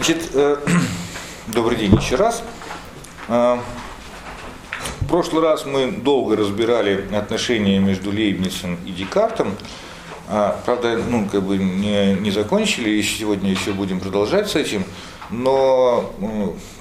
Значит, э, добрый день еще раз. Э, в прошлый раз мы долго разбирали отношения между Лейбницем и Декартом. А, правда, ну, как бы не, не закончили, и сегодня еще будем продолжать с этим. Но,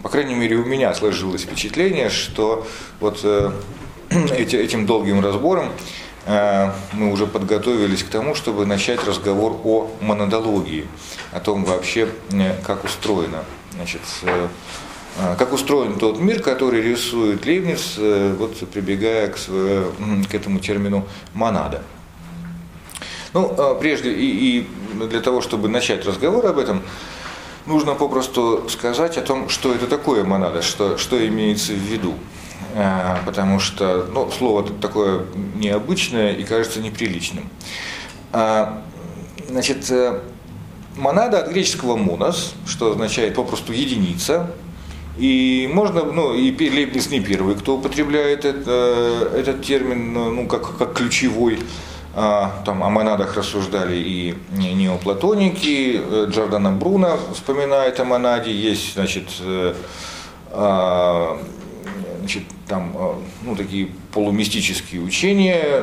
по крайней мере, у меня сложилось впечатление, что вот э, этим долгим разбором Э, мы уже подготовились к тому, чтобы начать разговор о монодологии, о том вообще, э, как устроено, значит, э, как устроен тот мир, который рисует Лейбниц, вот прибегая к, к этому термину монада. Ну, прежде и, и для того, чтобы начать разговор об этом, нужно попросту сказать о том, что это такое монада, что, что имеется в виду. Э, потому что ну, слово такое необычное и кажется неприличным. А, значит, э, монада от греческого «монос», что означает попросту «единица», и можно, ну, и Лейбниц не первый, кто употребляет это, этот термин ну, как, как ключевой. А, там о монадах рассуждали и неоплатоники, э, Джордана Бруно вспоминает о монаде, есть, значит, а, значит, там, э, ну, такие полумистические учения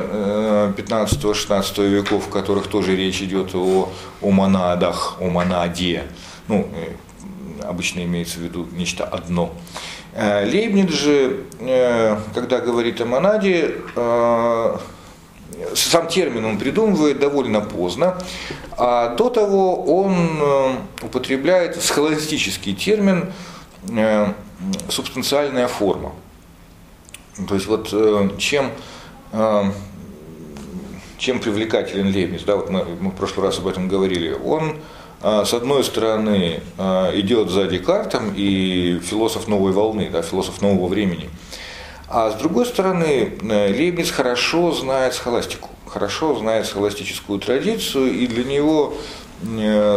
15-16 э, веков, в которых тоже речь идет о, о монадах, о монаде. Ну, э, обычно имеется в виду нечто одно. Лейбниц же, когда говорит о монаде, сам термин он придумывает довольно поздно, а до того он употребляет схоластический термин субстанциальная форма. То есть вот э, чем, э, чем привлекателен Лейбниц, да, вот мы, мы в прошлый раз об этом говорили, он э, с одной стороны идет за Декартом и философ новой волны, да, философ нового времени, а с другой стороны Лейбниц хорошо знает схоластику, хорошо знает схоластическую традицию, и для него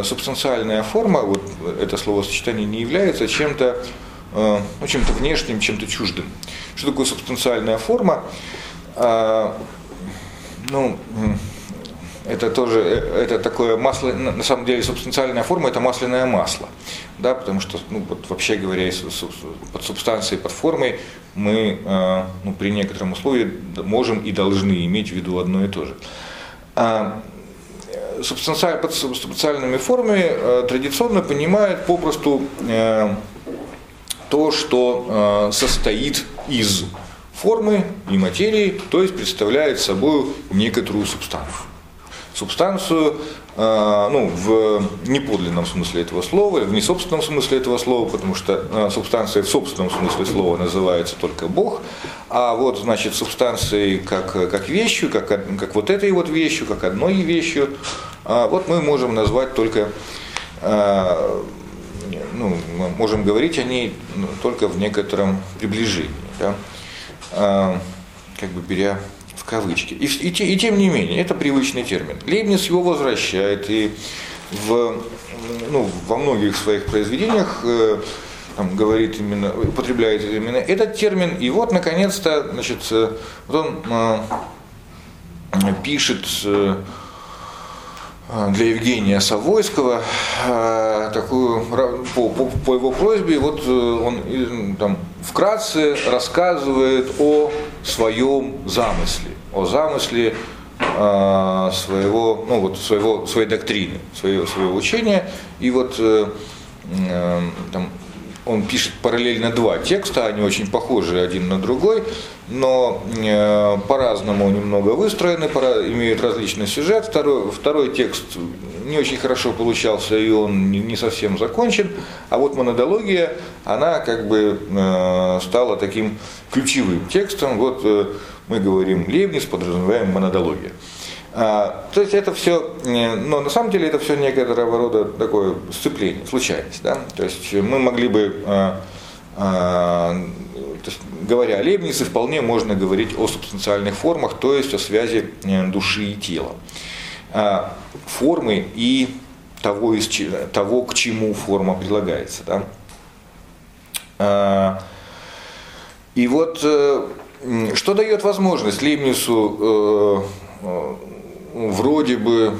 субстанциальная форма, вот это словосочетание не является чем-то ну, чем-то внешним, чем-то чуждым. Что такое субстанциальная форма? А, ну, это тоже, это такое масло, на самом деле субстанциальная форма это масляное масло, да, потому что, ну, вот вообще говоря, под субстанцией, под формой мы а, ну, при некотором условии можем и должны иметь в виду одно и то же. А, субстанциаль, под субстанциальными формами традиционно понимают попросту э, то, что э, состоит из формы и материи, то есть представляет собой некоторую субстанцию. Субстанцию, э, ну, в неподлинном смысле этого слова, в несобственном смысле этого слова, потому что э, субстанция в собственном смысле слова называется только Бог, а вот, значит, субстанцией как, как вещью, как, как вот этой вот вещью, как одной вещью, вот мы можем назвать только ну, мы можем говорить о ней ну, только в некотором приближении, да? а, как бы беря в кавычки. И, и, и тем не менее, это привычный термин. Лейбниц его возвращает, и в, ну, во многих своих произведениях э, там, говорит именно, употребляет именно этот термин. И вот, наконец-то, значит, э, вот он э, пишет э, для Евгения Савойского а, такую по, по, по его просьбе вот э, он там вкратце рассказывает о своем замысле, о замысле а, своего, ну вот своего, своей доктрины, своего, своего учения. И вот э, э, там он пишет параллельно два текста, они очень похожи один на другой, но э, по-разному немного выстроены, пора, имеют различный сюжет. Второй, второй текст не очень хорошо получался, и он не, не совсем закончен. А вот монодология, она как бы э, стала таким ключевым текстом. Вот э, мы говорим Лейбниц, подразумеваем монодология. А, то есть это все, но на самом деле это все некоторого рода такое сцепление, случайность. Да? То есть мы могли бы, а, то есть, говоря о Лейбнице, вполне можно говорить о субстанциальных формах, то есть о связи э, души и тела. А, формы и того, из, того, к чему форма прилагается. Да? А, и вот э, что дает возможность Лейбницу э, вроде бы,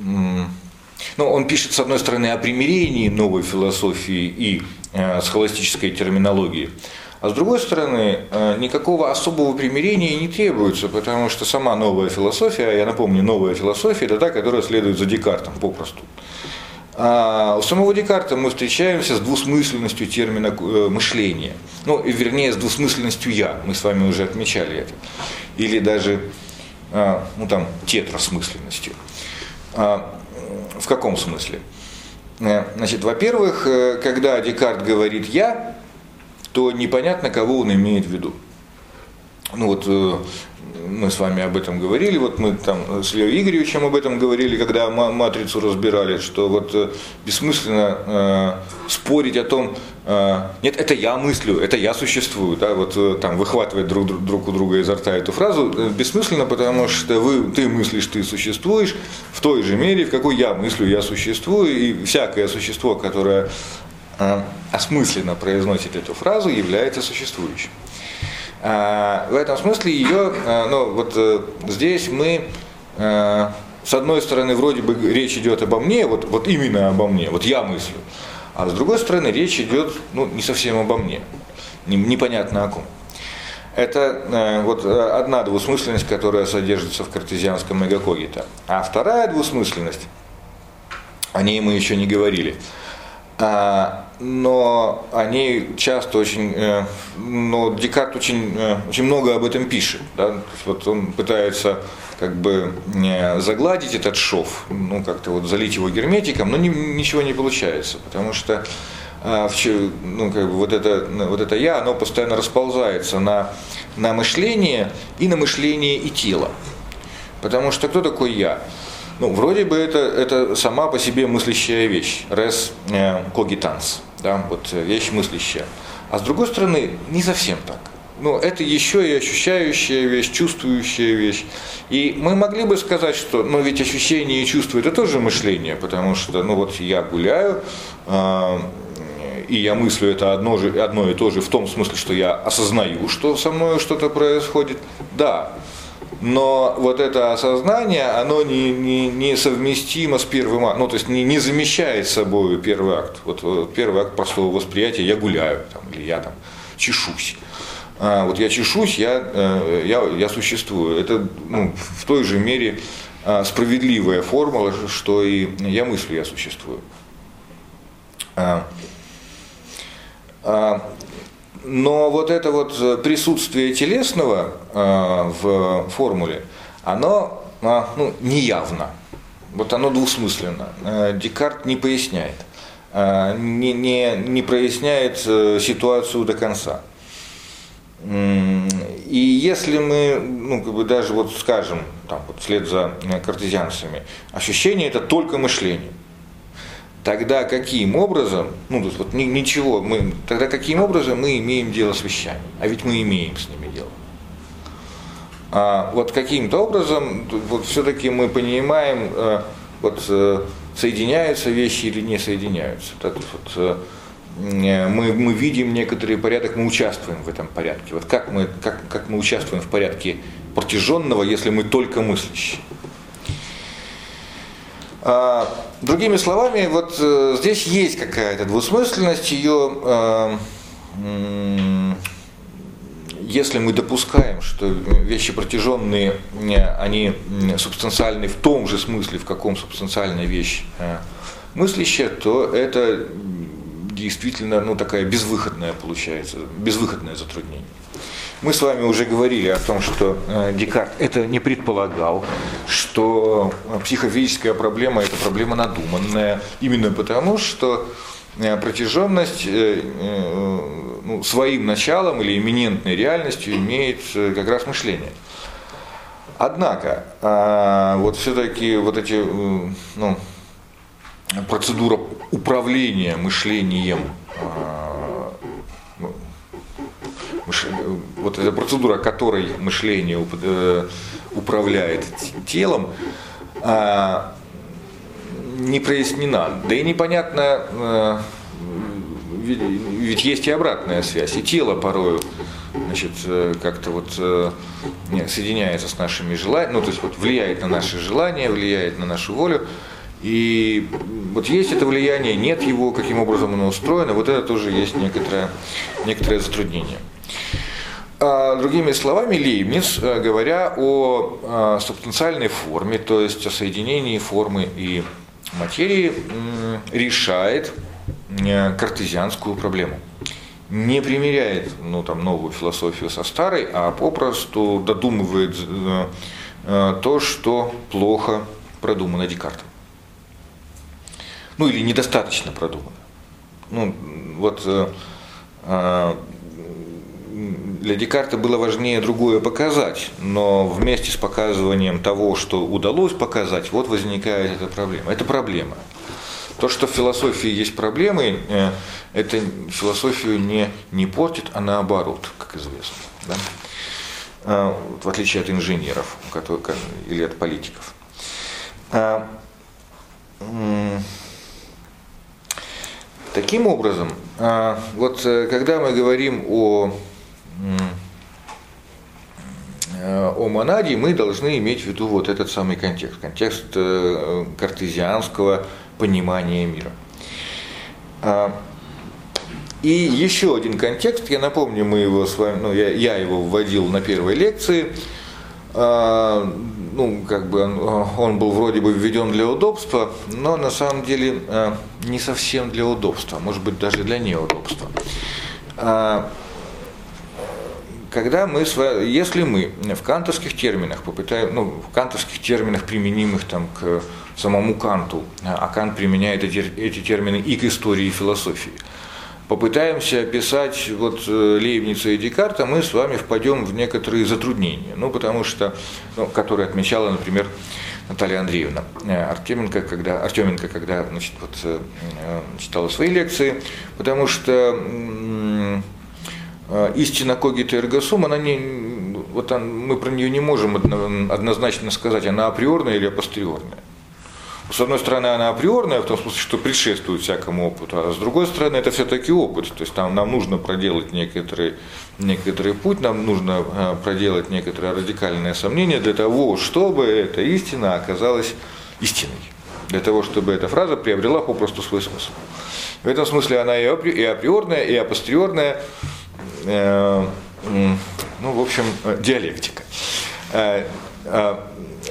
ну, он пишет, с одной стороны, о примирении новой философии и схоластической терминологии, а с другой стороны, э, никакого особого примирения не требуется, потому что сама новая философия, я напомню, новая философия – это та, которая следует за Декартом попросту. А у самого Декарта мы встречаемся с двусмысленностью термина э, мышления. Ну, вернее, с двусмысленностью «я». Мы с вами уже отмечали это. Или даже, ну там, тетрасмысленностью. А, в каком смысле? Э, значит, во-первых, э, когда Декарт говорит «я», то непонятно, кого он имеет в виду. Ну вот мы с вами об этом говорили, вот мы там с Лео Игоревичем об этом говорили, когда матрицу разбирали, что вот э, бессмысленно э, спорить о том, э, нет, это я мыслю, это я существую, да, вот э, там выхватывать друг, друг у друга изо рта эту фразу э, бессмысленно, потому что вы, ты мыслишь, ты существуешь в той же мере, в какой я мыслю, я существую, и всякое существо, которое э, осмысленно произносит эту фразу, является существующим. А, в этом смысле ее, а, ну вот э, здесь мы, с одной стороны, вроде бы речь идет обо мне, вот, вот именно обо мне, вот я мыслю, а с другой стороны, речь идет ну, не совсем обо мне, непонятно о ком. Это э, вот э, одна двусмысленность, которая содержится в картезианском мегакогите. А вторая двусмысленность, о ней мы еще не говорили – но они часто очень, э, но Декарт очень, э, очень много об этом пишет. Да? Вот он пытается как бы э, загладить этот шов, ну как-то вот залить его герметиком, но ни, ничего не получается, потому что а, ну, как бы вот, это, вот это я, оно постоянно расползается на, на мышление и на мышление и тело. Потому что кто такой я? Ну, вроде бы это, это сама по себе мыслящая вещь, res э, cogitans, да, вот э, вещь мыслящая. А с другой стороны, не совсем так. Ну, это еще и ощущающая вещь, чувствующая вещь. И мы могли бы сказать, что, ну, ведь ощущение и чувство это тоже мышление, потому что, ну, вот я гуляю, э, и я мыслю это одно, же, одно и то же в том смысле, что я осознаю, что со мной что-то происходит. Да, но вот это осознание, оно не, не, не совместимо с первым актом, ну то есть не, не замещает собой первый акт. Вот э, первый акт простого восприятия, я гуляю, там, или я там чешусь. А, вот я чешусь, я, э, я, я существую. Это ну, в той же мере а, справедливая формула, что и я мыслю, я существую. А, но вот это вот э, присутствие телесного э, в формуле, оно э, ну, неявно. Вот оно двусмысленно. Э, Декарт не поясняет. Не, не, не проясняет ситуацию до конца. И если мы, ну, как бы даже вот скажем, там, вот вслед за картезианцами, ощущение это только мышление тогда каким образом, ну то есть вот ничего, мы, тогда каким образом мы имеем дело с вещами? А ведь мы имеем с ними дело. А вот каким-то образом, вот все-таки мы понимаем, э, вот э, соединяются вещи или не соединяются. Так вот, э, мы, мы видим некоторый порядок, мы участвуем в этом порядке. Вот как мы, как, как мы участвуем в порядке протяженного, если мы только мыслящие? А, другими словами, вот э, здесь есть какая-то двусмысленность, ее, э, если мы допускаем, что вещи протяженные, они субстанциальны в том же смысле, в каком субстанциальная вещь э, мыслящая, то это действительно ну, такая безвыходная получается, безвыходное затруднение. Мы с вами уже говорили о том, что э, Декарт это не предполагал, что психофизическая проблема это проблема надуманная, именно потому, что э, протяженность э, ну, своим началом или имминентной реальностью имеет как раз мышление. Однако, вот все-таки вот эти, ну, процедура управления мышлением вот эта процедура, которой мышление э, управляет телом, а, не прояснена. Да и непонятно, э, ведь есть и обратная связь, и тело порою значит, э, как-то вот соединяется с нашими желаниями, ну, то есть вот влияет на наши желания, влияет на нашу волю, И вот есть это влияние, нет его, каким образом оно устроено, вот это тоже есть некоторое, некоторое затруднение. А, другими словами, Лейбниц, э, говоря о а, субстанциальной форме, то есть о соединении формы и материи, решает э, картезианскую проблему. Не примеряет ну, там, новую философию со старой, а попросту додумывает э, то, что плохо продумано Декартом. Ну или недостаточно продумано. Ну, вот для Декарта было важнее другое показать, но вместе с показыванием того, что удалось показать, вот возникает эта проблема. Это проблема. То, что в философии есть проблемы, э, это философию не, не портит, а наоборот, как известно. Да? А, в отличие от инженеров или от политиков. А, таким образом, а, вот э, когда мы говорим о Э, о монаде мы должны иметь в виду вот этот самый контекст, контекст э, картезианского понимания мира. А, и еще один контекст, я напомню, мы его с вами, ну, я, я его вводил на первой лекции, а, ну, как бы он, он был вроде бы введен для удобства, но на самом деле э, не совсем для удобства, может быть даже для неудобства. А, когда мы, если мы в кантовских терминах попытаем, ну, в кантовских терминах, применимых там к самому Канту, а Кант применяет эти, эти термины и к истории и философии, попытаемся описать вот э, Лейбница и Декарта, мы с вами впадем в некоторые затруднения, ну, потому что, ну, которые отмечала, например, Наталья Андреевна э, Артеменко, когда, Артеменко, когда значит, вот, э, читала свои лекции, потому что а, истина когита эргосум, она не, вот мы про нее не можем однозначно сказать, она априорная или апостериорная. С одной стороны, она априорная, в том смысле, что предшествует всякому опыту, а с другой стороны, это все-таки опыт. То есть там нам нужно проделать некоторый, некоторый путь, нам нужно а, проделать некоторое радикальное сомнение для того, чтобы эта истина оказалась истиной. Для того, чтобы эта фраза приобрела попросту свой смысл. В этом смысле она и априорная, и апостериорная, Э, ну, в общем, диалектика. Э, э,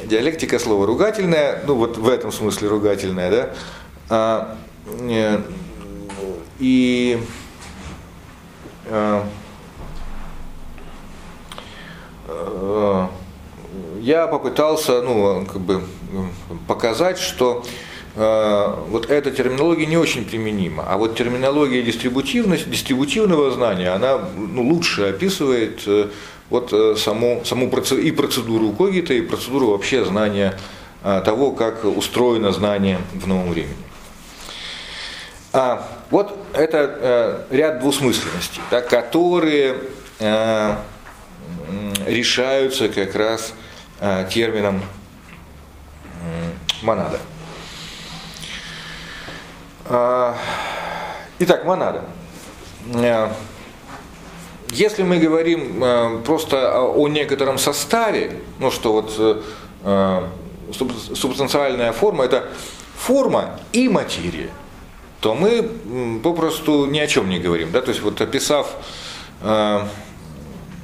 диалектика слово ругательное, ну вот в этом смысле ругательное, да. А, и я попытался ну, как бы, показать, что Э, вот эта терминология не очень применима. А вот терминология дистрибутивности, дистрибутивного знания, она ну, лучше описывает э, вот э, саму, саму процедуру, и процедуру когита, и процедуру вообще знания того, как устроено знание в новом времени. А, вот это э, ряд двусмысленностей, да, которые э, решаются как раз э, термином монада. А, итак, монада. Э, если мы говорим э, просто о некотором составе, ну что вот э, субстанциальная форма это форма и материя, то мы попросту ни о чем не говорим. Да? То есть вот описав,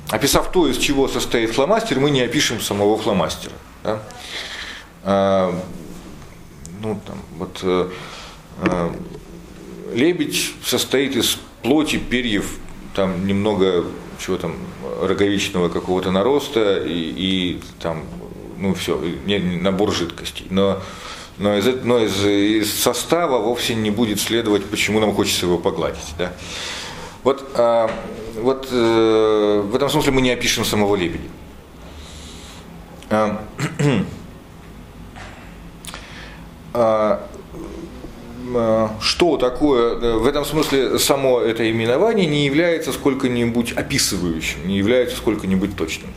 описав то, из чего состоит фломастер, мы не опишем самого фломастера. Да? Ну, там, вот, лебедь состоит из плоти, перьев, там немного чего там, роговичного какого-то нароста и, и там, ну все, не, набор жидкостей. Но, но, из, но из, из состава вовсе не будет следовать, почему нам хочется его погладить. Да? Вот, а, вот э, в этом смысле мы не опишем самого лебедя. А, а, Э, что такое, э, в этом смысле само это именование не является сколько-нибудь описывающим, не является сколько-нибудь точным.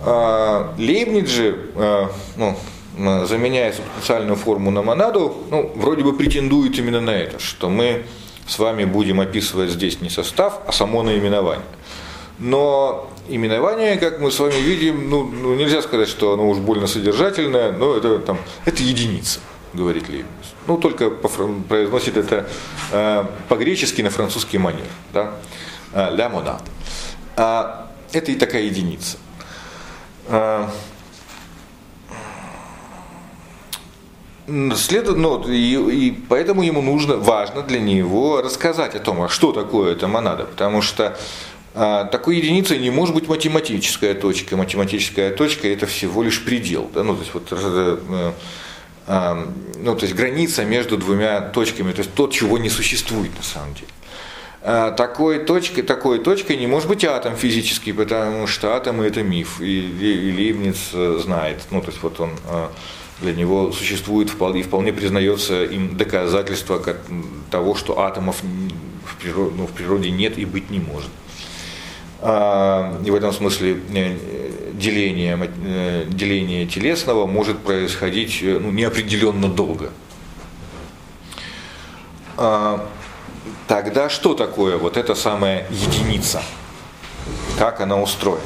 А, Лейбниц же, э, ну, заменяя субстанциальную форму на монаду, ну, вроде бы претендует именно на это, что мы с вами будем описывать здесь не состав, а само наименование. Но именование, как мы с вами видим, ну, ну нельзя сказать, что оно уж больно содержательное, но это, там, это единица. Говорит Лейбниц. Ну, только произносит это э, по-гречески на французский манер. Да? Э, ля мода. А, это и такая единица. А, След, ну, и, и поэтому ему нужно, важно для него рассказать о том, а что такое эта монада, потому что а, такой единицей не может быть математическая точка. Математическая точка это всего лишь предел. Да? Ну, то есть, вот, э, э, ну, то есть граница между двумя точками, то есть то, чего не существует на самом деле. А, такой точкой, такой точкой не может быть атом физический, потому что атомы это миф, и, и Лейбниц э, знает. Ну, то есть вот он для него существует вполне, вполне признается им доказательство того, что атомов в природе, ну, в природе нет и быть не может. А, и в этом смысле э, деление, э, деление телесного может происходить э, ну, неопределенно долго. А, тогда что такое вот эта самая единица? Как она устроена?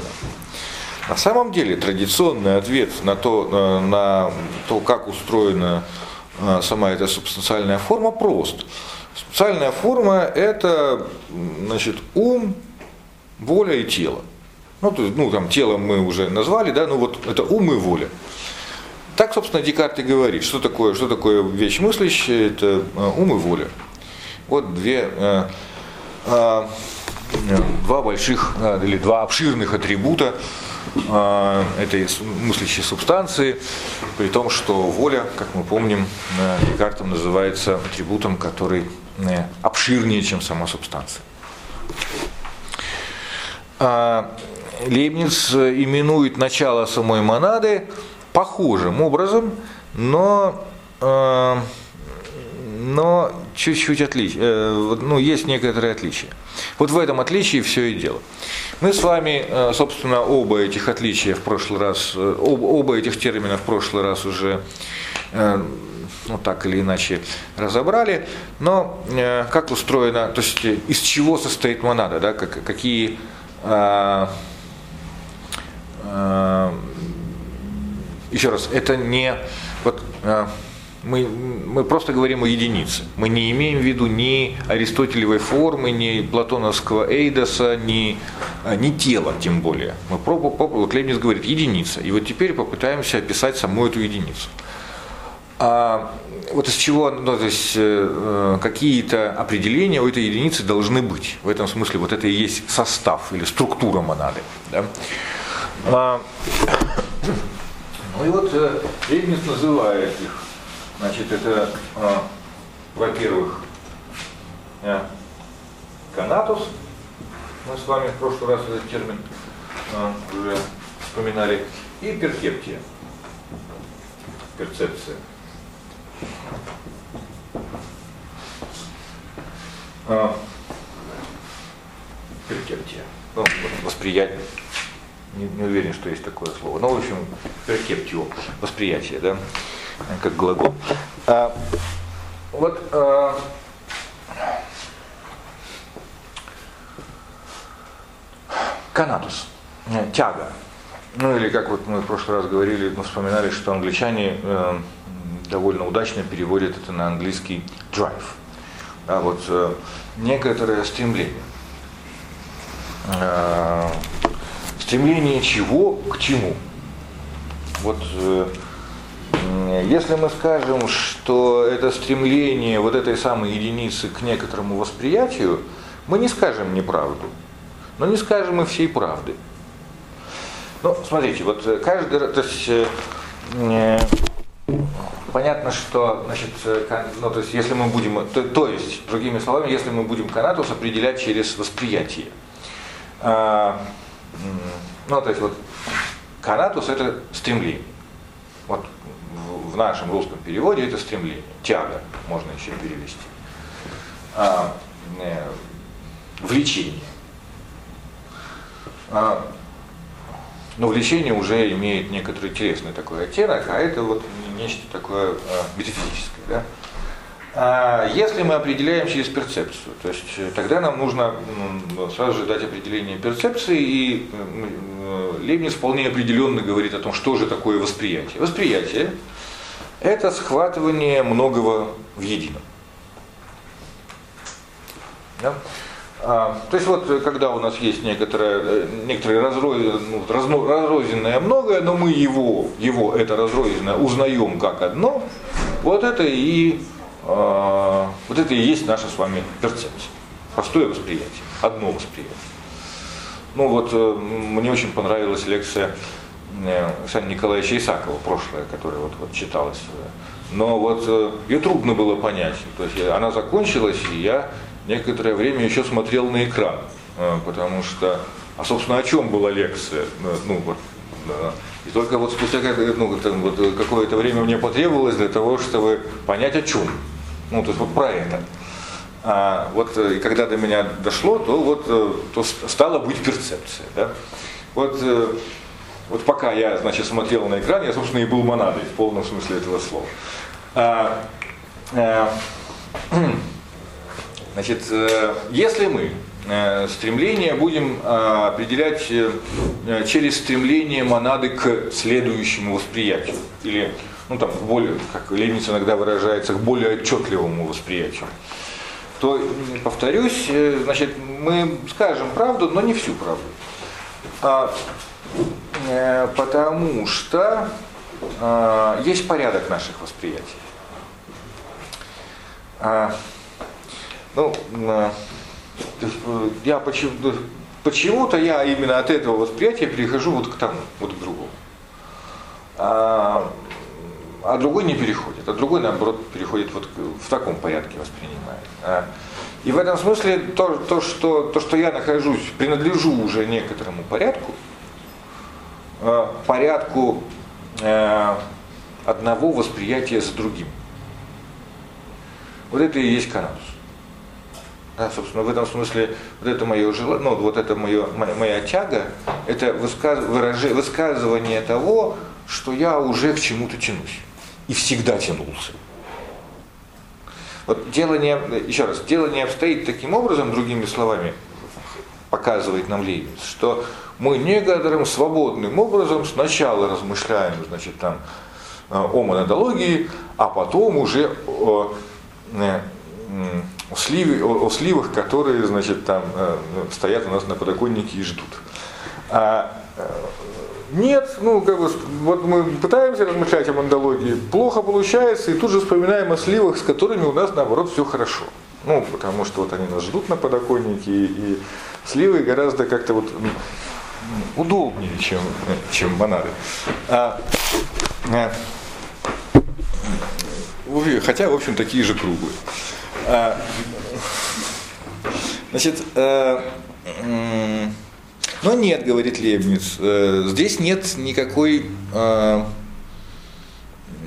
На самом деле традиционный ответ на то, на то как устроена сама эта субстанциальная форма, прост. Субстанциальная форма – это значит, ум, воля и тело. Ну, то ну, там тело мы уже назвали, да, ну вот это ум и воля. Так, собственно, Декарт и говорит, что такое, что такое вещь мыслящая, это э, ум и воля. Вот две, э, э, два больших или два обширных атрибута а, этой мыслящей субстанции, при том, что воля, как мы помним, Декартом называется атрибутом, который э, обширнее, чем сама субстанция. А, Лейбниц именует начало самой монады похожим образом, но, э, но чуть-чуть отличие, э, ну, есть некоторые отличия. Вот в этом отличии все и дело. Мы с вами, э, собственно, оба этих отличия в прошлый раз, э, оба этих термина в прошлый раз уже э, ну, так или иначе разобрали, но как устроено, то есть из чего состоит монада, да, как, какие еще раз, это не вот а, мы, мы просто говорим о единице. Мы не имеем в виду ни аристотелевой формы, ни платоновского эйдоса, ни, а, ни тела тем более. Мы пробу, вот Лейбниц говорит единица. И вот теперь попытаемся описать саму эту единицу. А вот из чего, ну, то есть э, какие-то определения у этой единицы должны быть. В этом смысле вот это и есть состав или структура монады. Да? А, ну и вот э, Лейбниц называет их Значит, это, а, во-первых, э, канатус. Мы с вами в прошлый раз этот термин а, уже вспоминали. И перкептия. Перцепция. А, перкептия. Ну, восприятие. Не, не уверен, что есть такое слово. Но, в общем, перкептио. Восприятие, да? как глагол. А, вот а, канатус, э, тяга. Ну или как вот мы в прошлый раз говорили, мы вспоминали, что англичане э, довольно удачно переводят это на английский drive. Да, вот э, некоторое стремление. Э, стремление чего к чему? Вот э, если мы скажем, что это стремление вот этой самой единицы к некоторому восприятию, мы не скажем неправду, но не скажем и всей правды. Ну, смотрите, вот каждый, то есть, понятно, что, значит, ну, то есть, если мы будем, то, то есть, другими словами, если мы будем канатус определять через восприятие, а, ну, то есть, вот, канатус это стремление. Вот в нашем русском переводе это стремление, тяга, можно еще перевести. А, э, влечение. А, но влечение уже имеет некоторый телесный такой оттенок, а это вот нечто такое а, метафизическое. Да? А если мы определяем через перцепцию, то есть э, тогда нам нужно сразу же дать определение перцепции, и э, Лейбниц вполне определенно говорит о том, что же такое восприятие. Восприятие это схватывание многого в едином. Да? А, то есть вот когда у нас есть некоторое, некоторое разроз, ну, разрозненное многое, но мы его, его это разрозненное узнаем как одно, вот это и а, вот это и есть наша с вами перцепция. Простое восприятие, одно восприятие. Ну вот э, мне очень понравилась лекция э, Александра Николаевича Исакова, прошлая, которая вот, вот читалась. Но вот э, ее трудно было понять. То есть она закончилась, и я некоторое время еще смотрел на экран, потому что, а собственно о чем была лекция? Ну вот, да. И только вот спустя ну, там, вот, какое-то время мне потребовалось для того, чтобы понять о чем. Ну, то есть вот про это. А, вот и когда до меня дошло, то вот то стала быть перцепция. Да? Вот, вот пока я, значит, смотрел на экран, я, собственно, и был монадой в полном смысле этого слова. А, а, значит, если мы стремление будем определять через стремление монады к следующему восприятию. Или, ну там, более, как Лейбниц иногда выражается, к более отчетливому восприятию то, повторюсь, э, значит, мы скажем правду, но не всю правду. А, э, потому что а, есть порядок наших восприятий. Ну, а, я почему, почему-то я именно от этого восприятия перехожу вот к тому, вот к другому. А, а другой не переходит, а другой, наоборот, переходит вот в таком порядке воспринимает. А, и в этом смысле то, то, что, то, что я нахожусь, принадлежу уже некоторому порядку, а, порядку э, одного восприятия за другим. Вот это и есть канадус. Да, собственно, в этом смысле вот это мое желание, ну, вот это мое, моя, моя тяга, это высказ, выражи, высказывание того, что я уже к чему-то тянусь и всегда тянулся. Вот дело не, еще раз, дело не обстоит таким образом, другими словами, показывает нам Лейбниц, что мы некоторым свободным образом сначала размышляем, значит, там, э, о монодологии, а потом уже о, э, о, сливе, о, о сливах, которые, значит, там э, стоят у нас на подоконнике и ждут. А нет, ну, как бы, вот мы пытаемся размышлять о мандологии, плохо получается, и тут же вспоминаем о сливах, с которыми у нас, наоборот, все хорошо. Ну, потому что вот они нас ждут на подоконнике, и, и сливы гораздо как-то вот удобнее, чем, чем монады. А, а, хотя, в общем, такие же круглые. А, значит, а, но нет, говорит Лебниц, э, здесь нет никакой, э,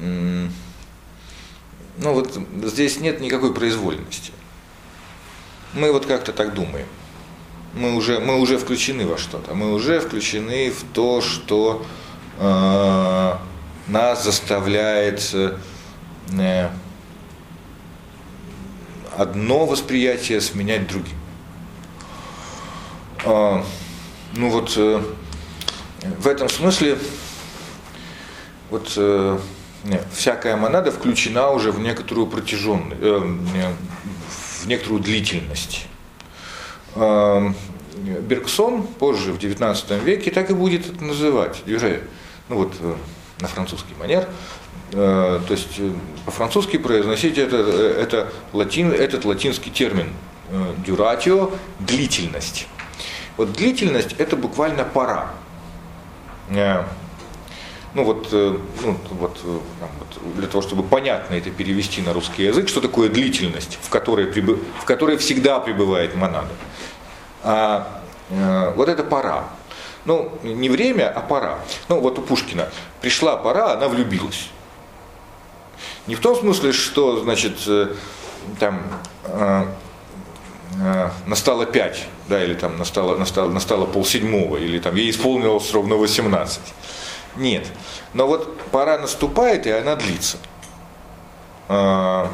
ну вот здесь нет никакой произвольности. Мы вот как-то так думаем. Мы уже, мы уже включены во что-то. Мы уже включены в то, что э, нас заставляет э, одно восприятие сменять другим. Э, ну вот э, в этом смысле вот э, всякая монада включена уже в некоторую протяженность, э, в некоторую длительность. Э, Бергсон позже, в XIX веке, так и будет это называть. Уже, ну вот на французский манер, то есть э, по-французски произносить это, это латин, этот латинский термин duratio – длительность. Вот длительность – это буквально пора. Э, ну вот, э, ну, вот, э, для того, чтобы понятно это перевести на русский язык, что такое длительность, в которой, прибы, в которой всегда пребывает монада. А, вот это пора. Ну, не время, а пора. Ну, вот у Пушкина пришла пора, она влюбилась. Не в том смысле, что, значит, там, Э, настало 5, да, или там настало, настало, настало полседьмого, или там ей исполнилось ровно 18. Нет. Но вот пора наступает, и она длится. Э,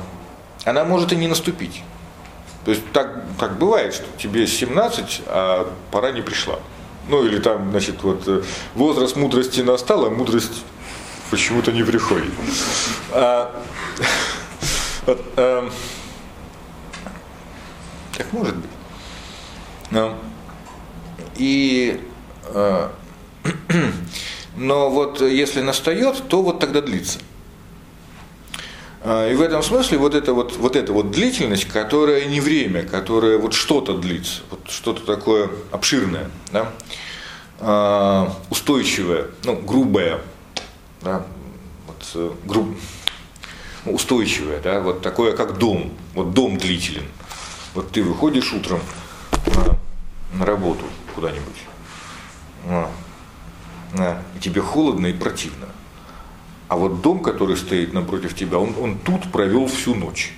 она может и не наступить. То есть так, так бывает, что тебе 17, а пора не пришла. Ну или там, значит, вот э, возраст мудрости настал, а мудрость почему-то не приходит. А, вот, а, так может быть. Но, и, а, но вот если настает, то вот тогда длится. А, и в этом смысле вот эта вот, вот эта вот длительность, которая не время, которая вот что-то длится, вот что-то такое обширное, да, а, устойчивое, ну, грубое, да, вот, э, груб, ну, устойчивое, да, вот такое, как дом, вот дом длителен. Вот ты выходишь утром на, на работу куда-нибудь, а, а, и тебе холодно и противно. А вот дом, который стоит напротив тебя, он, он тут провел всю ночь.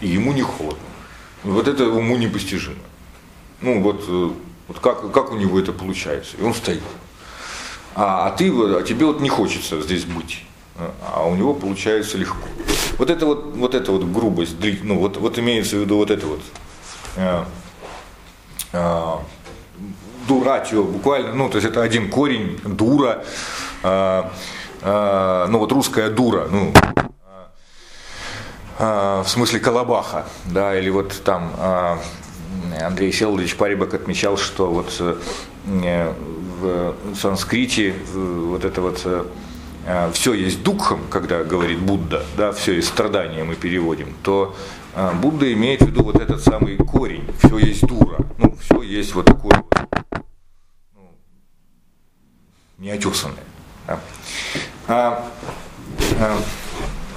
И ему не холодно. Вот это уму непостижимо. Ну вот, э, вот как, как у него это получается? И он стоит. А, а ты, а тебе вот не хочется здесь быть. А у него получается легко. Вот это вот, вот эта вот грубость, ну вот, вот имеется в виду вот это вот э, э, дуратио, буквально, ну то есть это один корень, дура, а, а, ну вот русская дура, ну, а, в смысле Колобаха, да, или вот там Андрей Селович Парибак отмечал, что вот э, в санскрите вот это вот э, все есть духом, когда говорит Будда, да, все есть страдания мы переводим, то Будда имеет в виду вот этот самый корень, все есть дура, ну, все есть вот такое вот, ну, неотесанное. А, а,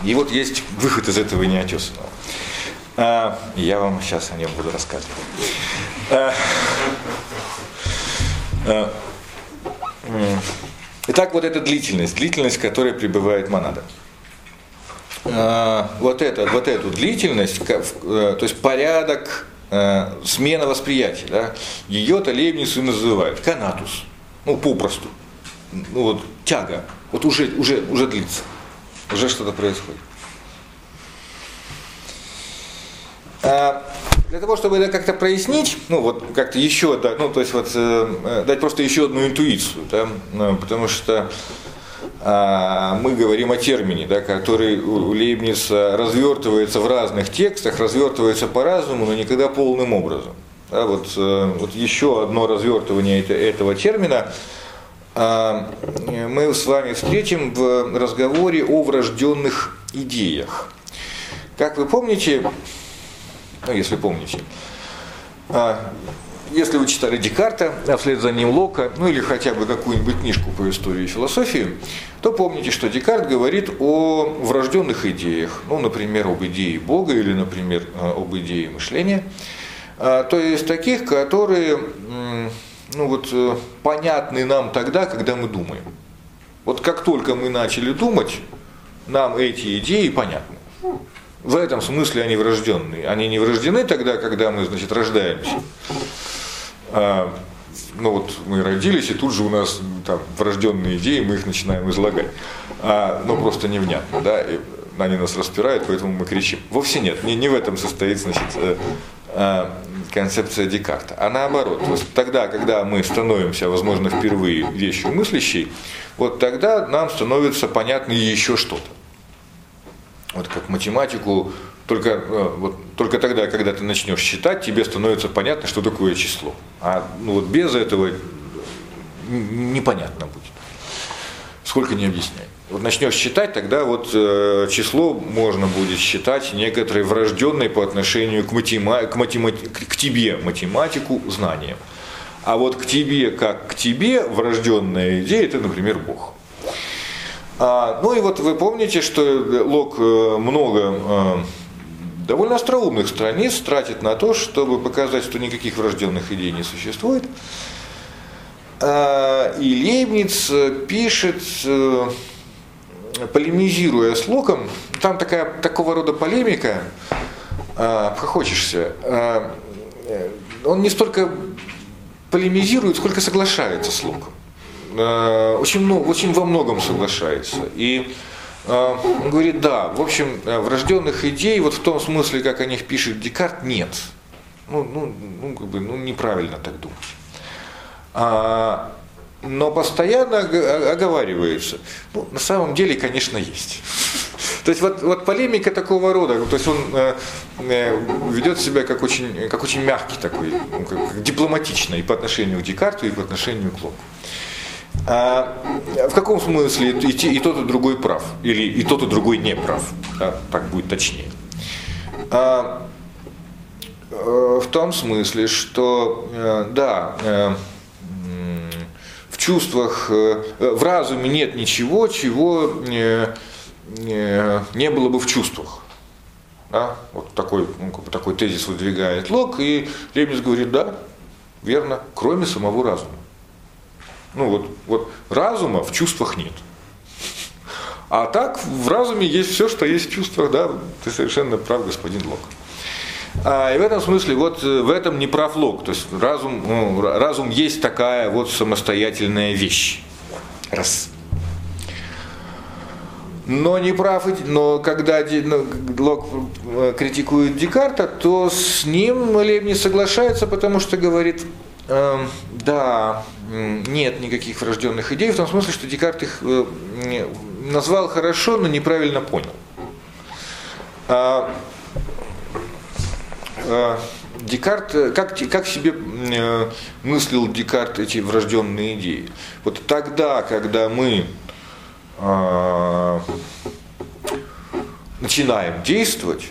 и вот есть выход из этого неотесанного. А, я вам сейчас о нем буду рассказывать. А, а, итак, вот эта длительность, длительность, которая пребывает монада. А, вот, это, вот эту длительность, э, то есть порядок, э, смена восприятия, да, ее-то Лейбниц называют канатус, ну, попросту. Ну вот тяга, вот уже, уже, уже длится, уже что-то происходит. А для того, чтобы это как-то прояснить, ну вот как-то еще, да, ну то есть вот э, дать просто еще одну интуицию, да, ну, потому что а, мы говорим о термине, да, который у Лейбница развертывается в разных текстах, развертывается по-разному, но никогда полным образом. Да, вот, э, вот еще одно развертывание этого термина а, мы с вами встретим в разговоре о врожденных идеях. Как вы помните, ну если помните, а, если вы читали Декарта, а вслед за ним Лока, ну или хотя бы какую-нибудь книжку по истории и философии, то помните, что Декарт говорит о врожденных идеях, ну, например, об идее Бога или, например, об идее мышления, то есть таких, которые ну вот, э, понятны нам тогда, когда мы думаем. Вот как только мы начали думать, нам эти идеи понятны. В этом смысле они врожденные. Они не врождены тогда, когда мы, значит, рождаемся. А, ну вот мы родились, и тут же у нас там врожденные идеи, мы их начинаем излагать. А, ну просто невнятно, да, и они нас распирают, поэтому мы кричим. Вовсе нет, не, не в этом состоит, значит, э, э, концепция Декарта. А наоборот, вот тогда, когда мы становимся, возможно, впервые вещью мыслящей, вот тогда нам становится понятно еще что-то. Вот как математику, только, э, вот, только тогда, когда ты начнешь считать, тебе становится понятно, что такое число. А ну, вот без этого непонятно будет. Сколько не объясняй вот начнешь считать, тогда вот э, число можно будет считать некоторой врожденной по отношению к, матема, к, матема, к тебе математику знанием. А вот к тебе, как к тебе, врожденная идея, это, например, Бог. А, ну и вот вы помните, что Лок э, много э, довольно остроумных страниц тратит на то, чтобы показать, что никаких врожденных идей не существует. А, и Лейбниц пишет э, полемизируя с Локом, там такая, такого рода полемика, э, хочешься, э, он не столько полемизирует, сколько соглашается с Локом. Э, очень, много, очень во многом соглашается. И э, он говорит, да, в общем, врожденных идей, вот в том смысле, как о них пишет Декарт, нет. Ну, ну, ну, как бы, ну неправильно так думать. А, но постоянно оговаривается. Ну, на самом деле, конечно, есть. То есть вот, вот полемика такого рода, то есть он э, э, ведет себя как очень, как очень мягкий такой, ну, как, как и по отношению к Декарту, и по отношению к Локу. А, в каком смысле и, и, и тот, и другой прав? Или и тот, и другой не прав? Да, так будет точнее. А, э, в том смысле, что э, да, э, в чувствах, в разуме нет ничего, чего не было бы в чувствах. Да? Вот такой, ну, такой тезис выдвигает Лок, и Лебниц говорит, да, верно, кроме самого разума. Ну вот, вот разума в чувствах нет. А так в разуме есть все, что есть в чувствах, да, ты совершенно прав, господин Лок. А, и в этом смысле вот э, в этом не прав Лок, то есть разум, ну, разум есть такая вот самостоятельная вещь. Раз. Но не прав, но когда ну, Лок э, критикует Декарта, то с ним Лев не соглашается, потому что говорит, э, да, нет никаких врожденных идей, в том смысле, что Декарт их э, назвал хорошо, но неправильно понял. А, а, Декарт, как, как себе э, мыслил Декарт эти врожденные идеи? Вот тогда, когда мы э, начинаем действовать,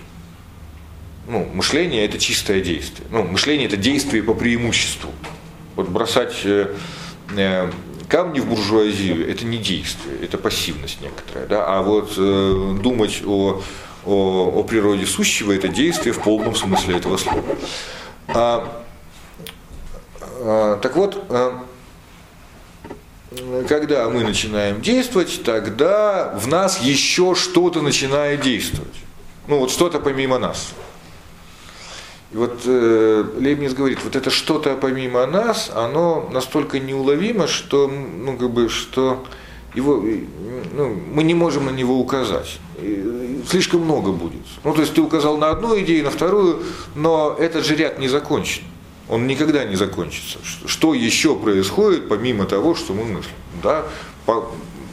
ну, мышление это чистое действие. Ну, мышление это действие по преимуществу. Вот бросать э, э, камни в буржуазию это не действие, это пассивность некоторая. Да? А вот э, думать о, о, о природе сущего это действие в полном смысле этого слова. А, а, так вот, а, когда мы начинаем действовать, тогда в нас еще что-то начинает действовать. Ну вот что-то помимо нас. И вот э, Лейбниц говорит, вот это что-то помимо нас, оно настолько неуловимо, что, ну, как бы, что его, ну, мы не можем на него указать. Слишком много будет. Ну, то есть ты указал на одну идею, на вторую, но этот же ряд не закончен он никогда не закончится. Что еще происходит, помимо того, что мы мыслим? Да?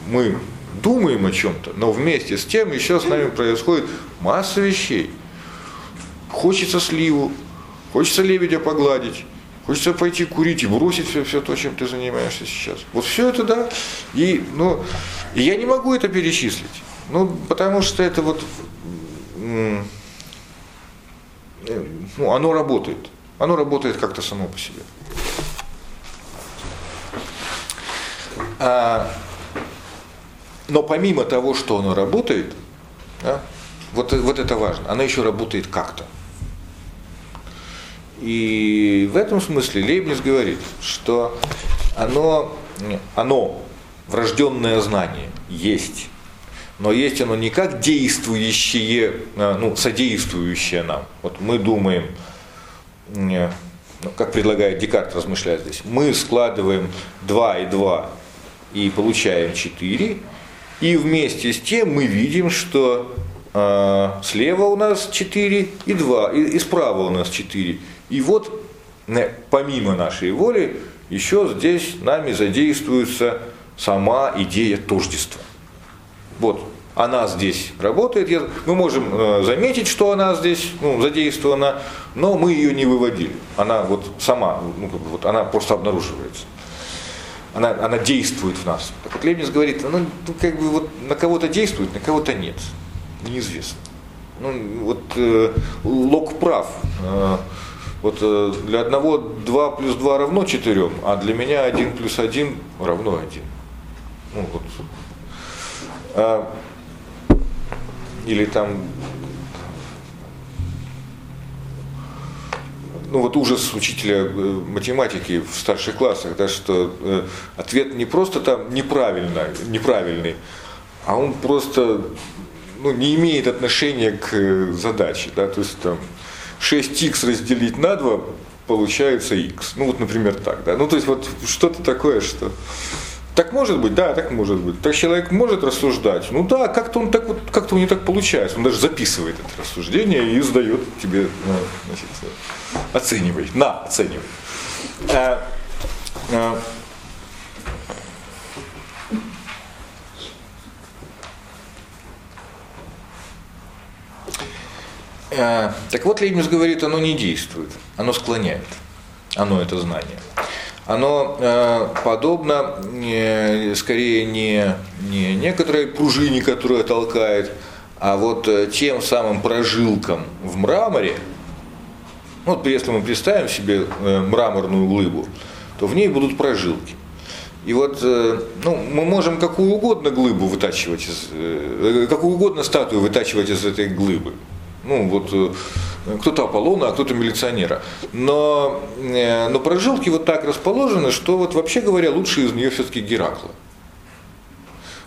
Мы думаем о чем-то, но вместе с тем еще с нами происходит масса вещей. Хочется сливу, хочется лебедя погладить, хочется пойти курить и бросить все, все то, чем ты занимаешься сейчас. Вот все это, да. И, ну, и я не могу это перечислить. Ну, потому что это вот, э, ну, оно работает. Оно работает как-то само по себе. А, но помимо того, что оно работает, да, вот, вот это важно, оно еще работает как-то. И в этом смысле Лейбниц говорит, что оно, оно, врожденное знание, есть. Но есть оно не как действующее, а, ну, содействующее нам. Вот мы думаем, ну, как предлагает Декарт, размышляя здесь, мы складываем 2 и 2 и получаем 4, и вместе с тем мы видим, что э, слева у нас 4 и 2, и, и справа у нас 4. И вот помимо нашей воли еще здесь нами задействуется сама идея тождества. Вот она здесь работает. Мы можем э, заметить, что она здесь ну, задействована, но мы ее не выводили. Она вот сама, ну, вот она просто обнаруживается. Она, она действует в нас. Так вот Лебниц говорит, она ну, как бы вот на кого-то действует, на кого-то нет. Неизвестно. Ну, вот э, Лок прав. Э, вот э, для одного 2 плюс 2 равно 4, а для меня 1 плюс 1 равно 1. Ну, вот. А, или там ну вот ужас учителя э, математики в старших классах, да, что э, ответ не просто там неправильно, неправильный, а он просто ну, не имеет отношения к задаче. Да, то есть там 6х разделить на 2 получается x. Ну вот, например, так. Да. Ну то есть вот что-то такое, что так может быть, да, так может быть. Так человек может рассуждать. Ну да, как-то он так вот, как-то у него так получается. Он даже записывает это рассуждение и сдает тебе, ну, значит, оценивай, на, оценивай. А, а, так вот, Лейбниц говорит, оно не действует, оно склоняет, оно это знание. Оно э, подобно э, скорее не, не некоторой пружине, которая толкает, а вот э, тем самым прожилкам в мраморе, ну, вот если мы представим себе э, мраморную глыбу, то в ней будут прожилки. И вот ну, мы можем какую угодно глыбу вытачивать, из, какую угодно статую вытачивать из этой глыбы. Ну, вот кто-то Аполлона, а кто-то милиционера. Но, но прожилки вот так расположены, что вот вообще говоря, лучше из нее все-таки Геракла.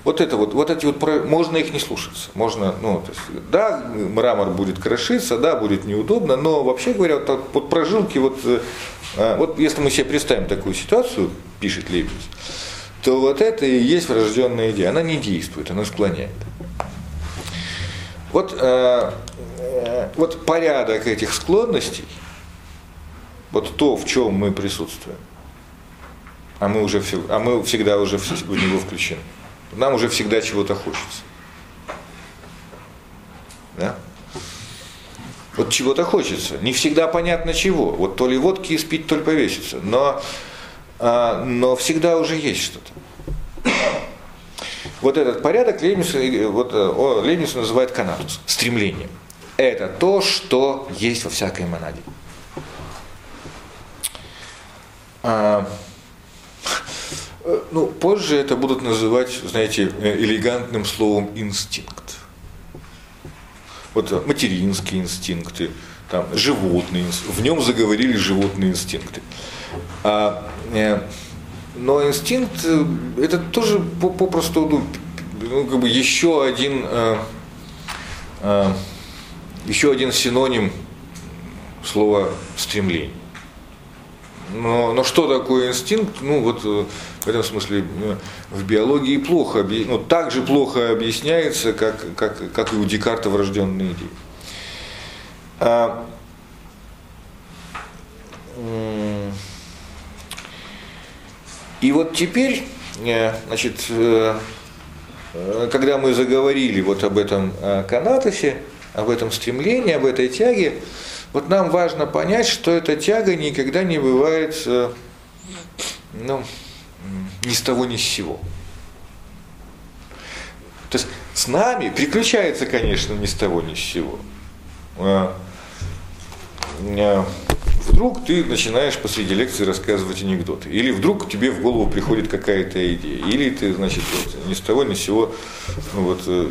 Вот это вот, вот эти вот, можно их не слушаться. Можно, ну, то есть, да, мрамор будет крошиться, да, будет неудобно, но вообще говоря, вот, вот прожилки, вот, э, вот если мы себе представим такую ситуацию, пишет Лейбниц, то вот это и есть врожденная идея. Она не действует, она склоняет. Вот, э, э, вот порядок этих склонностей, вот то, в чем мы присутствуем, а мы, уже, а мы всегда уже в него включены нам уже всегда чего-то хочется. Да? Вот чего-то хочется. Не всегда понятно чего. Вот то ли водки испить, то ли повеситься. Но, а, но всегда уже есть что-то. Вот этот порядок Лейбниц, вот, о, Лейбниц называет канатус, стремлением. Это то, что есть во всякой монаде. А, Э, ну, позже это будут называть, знаете, э, элегантным словом инстинкт. Вот э, материнские инстинкты, там, животные, в нем заговорили животные инстинкты. А, но инстинкт это тоже попросту ну, ну, как бы еще один, еще один синоним слова стремление. Но, но что такое инстинкт? Ну вот э, в этом смысле э, в биологии плохо, ну, так же плохо объясняется, как, как, как и у Декарта врожденные идеи. А, и вот теперь, э, значит, когда мы заговорили вот об этом канатосе, об этом стремлении, об этой тяге, вот нам важно понять, что эта тяга никогда не бывает э, ну, ни с того, ни с сего. То есть с нами приключается, конечно, ни с того, ни с сего. А, а, вдруг ты начинаешь посреди лекции рассказывать анекдоты. Или вдруг тебе в голову приходит какая-то идея. Или ты, значит, вот, ни с того, ни с сего ну, вот, э,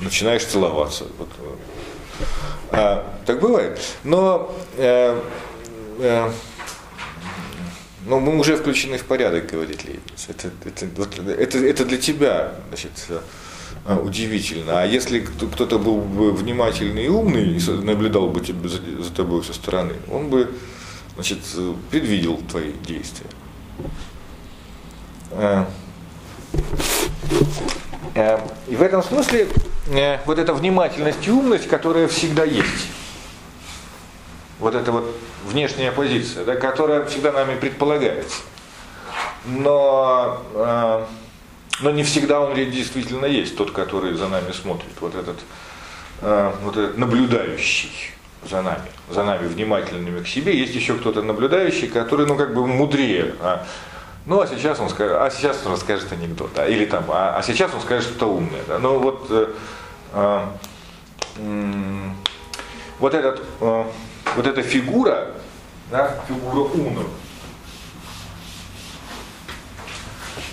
начинаешь целоваться. Вот, а, так бывает. Но, э, э, но мы уже включены в порядок, говорит Лейбниц. Это, это, вот, это, это для тебя значит, э, удивительно. А если кто-то был бы внимательный и умный и наблюдал бы тебя, за, за тобой со стороны, он бы значит, предвидел твои действия. Э, э, и в этом смысле Э, вот эта внимательность и умность, которая всегда есть. Вот эта вот внешняя позиция, да, которая всегда нами предполагается. Но, э, но не всегда он действительно есть, тот, который за нами смотрит. Вот этот, э, вот этот наблюдающий за нами, за нами внимательными к себе. Есть еще кто-то наблюдающий, который, ну, как бы мудрее. Ну, а сейчас он скажет, а сейчас он расскажет анекдот, да, или там, а, а сейчас он скажет что-то умное. Да. Ну, вот э, а, вот, этот, а, вот эта фигура, да, фигура Уна,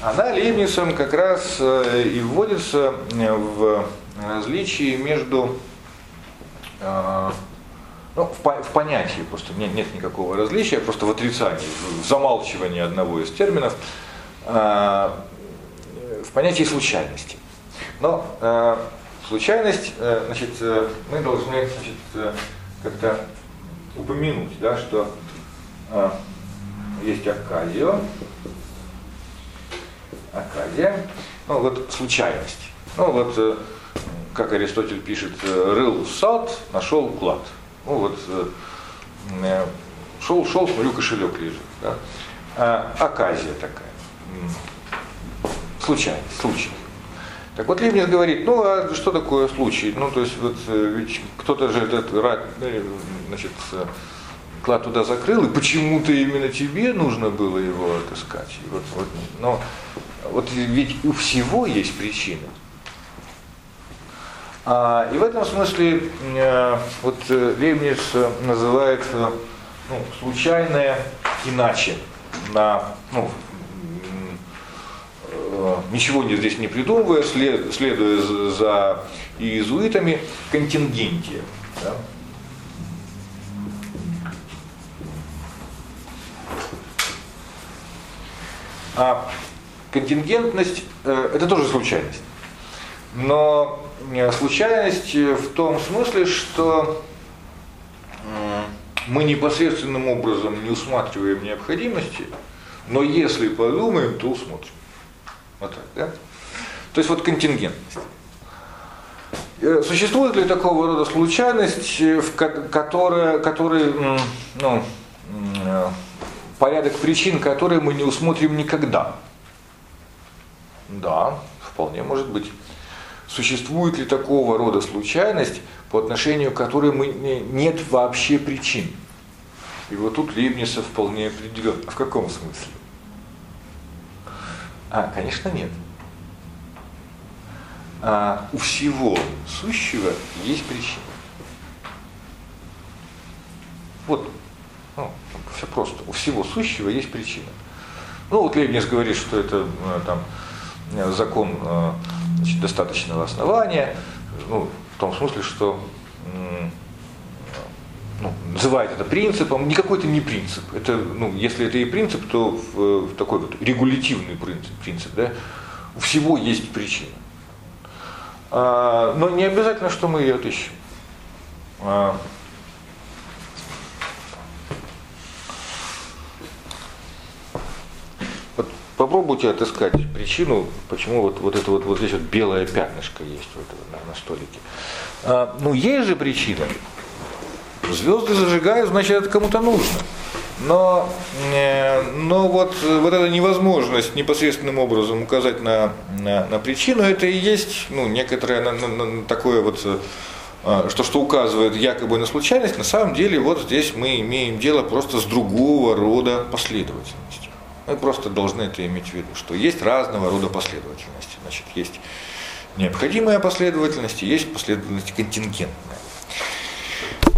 она Лейбницем как раз э, и вводится в различии между а, ну, в, в понятии просто нет, нет никакого различия, просто в отрицании, в замалчивании одного из терминов, в понятии случайности. Но случайность, э, значит, э, мы должны значит, э, как-то упомянуть, да, что есть Акадио, Акадия, ну вот случайность. Ну вот, как Аристотель пишет, рыл сад, нашел клад. Ну вот, шел, шел, смотрю, кошелек лежит. Да? А, оказия такая. Случайность, случай. Так вот Лейбниц говорит, ну а что такое случай? Ну то есть вот ведь кто-то же этот значит, клад туда закрыл, и почему-то именно тебе нужно было его отыскать. вот, вот, но вот ведь у всего есть причина. А, и в этом смысле э, вот э, Лейбниц называет э, ну, случайное иначе на ну, ничего не здесь не придумывая, след, следуя за иезуитами, контингентия. Да? А контингентность это тоже случайность. Но случайность в том смысле, что мы непосредственным образом не усматриваем необходимости, но если подумаем, то усмотрим. Вот так, да? То есть вот контингентность. Э, существует ли такого рода случайность, в которой, который, ну, порядок причин, которые мы не усмотрим никогда. Да, вполне может быть. Существует ли такого рода случайность, по отношению к которой мы не, нет вообще причин? И вот тут Лейбница вполне определен. В каком смысле? А, конечно, нет. А, у всего сущего есть причина. Вот ну, все просто. У всего сущего есть причина. Ну, вот Лейбниц говорит, что это э, там, закон э, значит, достаточного основания, ну, в том смысле, что ну, называет это принципом, никакой это не принцип. Это, ну, если это и принцип, то в, в такой вот регулятивный принцип, принцип да? у всего есть причина. А, но не обязательно, что мы ее отыщем. А, Попробуйте отыскать причину, почему вот, вот это вот, вот здесь вот белое пятнышко есть вот на, на столике. А, ну, есть же причина. Звезды зажигают, значит, это кому-то нужно. Но, э, но вот, вот эта невозможность непосредственным образом указать на, на, на причину, это и есть ну, некоторое на, на, на такое вот, э, что, что указывает якобы на случайность, на самом деле вот здесь мы имеем дело просто с другого рода последовательностью. Мы просто должны это иметь в виду, что есть разного рода последовательности. Значит, есть необходимая последовательность есть последовательность контингентная.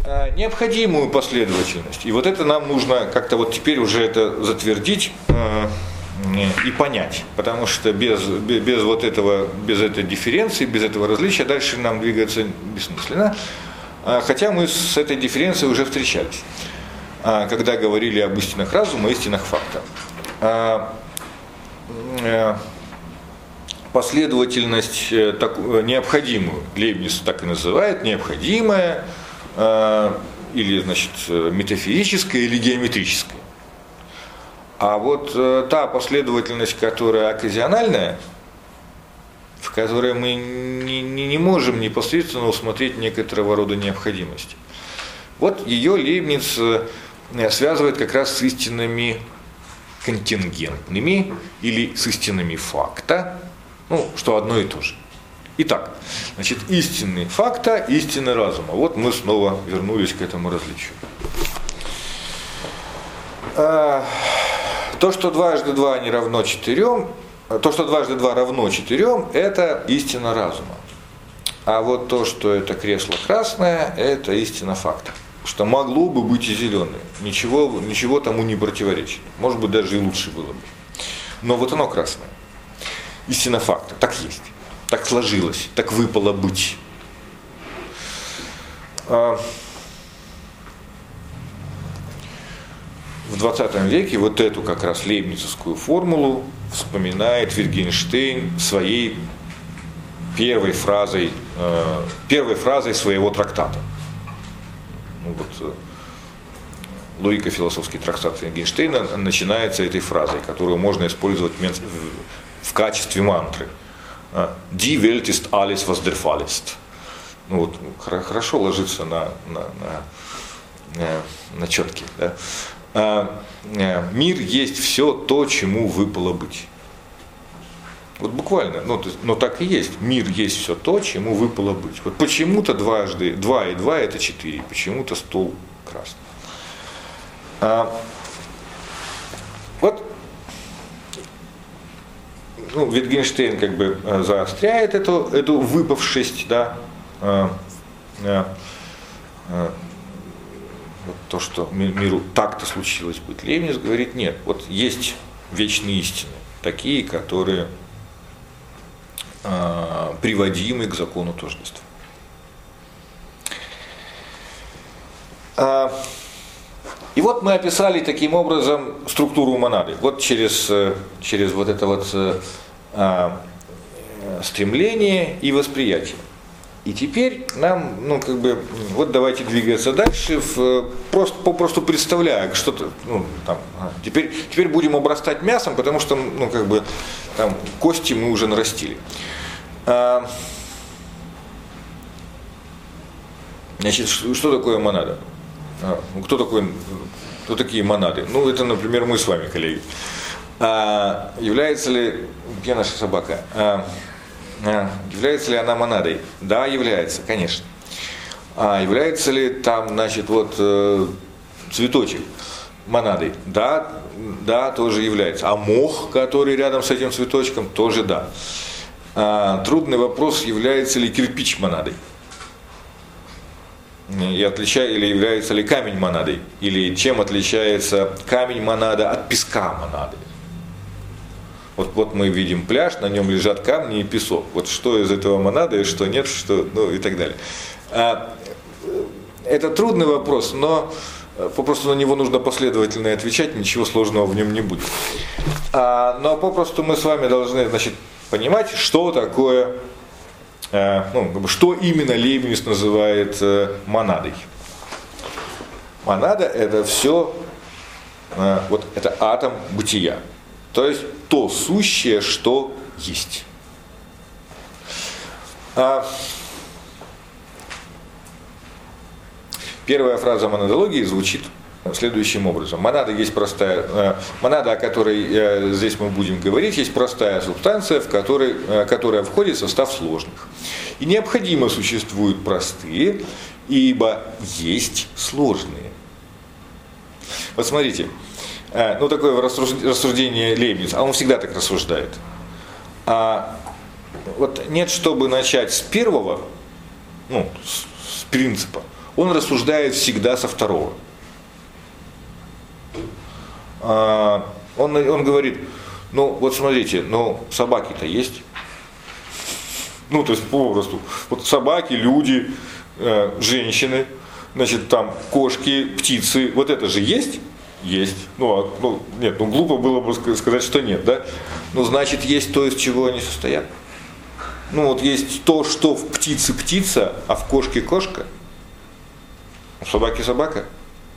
А, необходимую последовательность, и вот это нам нужно как-то вот теперь уже это затвердить э, и понять, потому что без, без вот этого, без этой дифференции, без этого различия дальше нам двигаться бессмысленно, а, хотя мы с этой дифференцией уже встречались, а, когда говорили об истинах разума истинах факта. А, э, последовательность э, так, э, необходимую, Лейбниц так и называет, необходимая или значит, метафизическая или геометрическая. А вот та последовательность, которая оказиональная, в которой мы не, не, не можем непосредственно усмотреть некоторого рода необходимости. Вот ее Лейбниц связывает как раз с истинными контингентными или с истинными факта, ну, что одно и то же. Итак, значит, истинные факта, истины разума. Вот мы снова вернулись к этому различию. А, то, что дважды два не равно четырем, то, что дважды два равно четырем, это истина разума. А вот то, что это кресло красное, это истина факта что могло бы быть и зеленое. Ничего, ничего тому не противоречит. Может быть, даже и лучше было бы. Но вот оно красное. Истина факта. Так есть. Так сложилось. Так выпало быть. А, в 20 веке вот эту как раз лейбницевскую формулу вспоминает Витгенштейн своей первой фразой, э, первой фразой своего трактата ну, вот, э, логика философский трактат Гейнштейна начинается этой фразой, которую можно использовать в качестве мантры. «А, Die Welt ist alles. Ну вот, хорошо ложится на, на, на, на, на четкие. Да? А, э, мир есть все то, чему выпало быть. Вот буквально, ну, но так и есть. Мир есть все то, чему выпало быть. Вот почему-то дважды, два и два это четыре, почему-то стол красный. А, вот ну, Витгенштейн как бы э, заостряет эту, эту выпавшесть, да, а, а, вот то, что миру так-то случилось быть. Лейбниц говорит, нет, вот есть вечные истины, такие, которые э, приводимы к закону тождества. А, и вот мы описали таким образом структуру монады. Вот через, э, через вот это вот э, а, стремление и восприятие. И теперь нам, ну, как бы, вот давайте двигаться дальше, в, просто, попросту представляя что-то, ну, там, теперь, теперь будем обрастать мясом, потому что, ну, как бы, там, кости мы уже нарастили. А, значит, что такое монада? А, ну, кто такой, кто такие монады? Ну, это, например, мы с вами, коллеги. А, является ли, где наша собака? А, а, является ли она монадой? Да, является, конечно. А является ли там, значит, вот э, цветочек монадой? Да, да, тоже является. А мох, который рядом с этим цветочком, тоже да. А, трудный вопрос, является ли кирпич монадой? И отличает, или является ли камень монадой? Или чем отличается камень монада от песка монады? Вот, вот мы видим пляж, на нем лежат камни и песок. Вот что из этого монада и что нет, что, ну и так далее. А, это трудный вопрос, но э, попросту на него нужно последовательно отвечать, ничего сложного в нем не будет. А, но попросту мы с вами должны значит, понимать, что такое, э, ну, что именно Лейбниц называет э, монадой. Монада это все, вот это атом бытия. То есть то сущее, что есть. А первая фраза монадологии звучит следующим образом. Монада есть простая, э, монада, о которой э, здесь мы будем говорить, есть простая субстанция, в которой, э, которая входит в состав сложных. И необходимо существуют простые, ибо есть сложные. Вот смотрите, ну, такое рассуждение Лейбниц, а он всегда так рассуждает. А вот нет, чтобы начать с первого, ну, с, с принципа, он рассуждает всегда со второго. А, он, он говорит, ну, вот смотрите, ну, собаки-то есть. Ну, то есть, попросту, вот собаки, люди, э, женщины, значит, там, кошки, птицы, вот это же есть. Есть. Ну, а, ну, нет, ну глупо было бы сказать, что нет, да? Ну, значит, есть то, из чего они состоят. Ну, вот есть то, что в птице птица, а в кошке кошка. У собаки собака.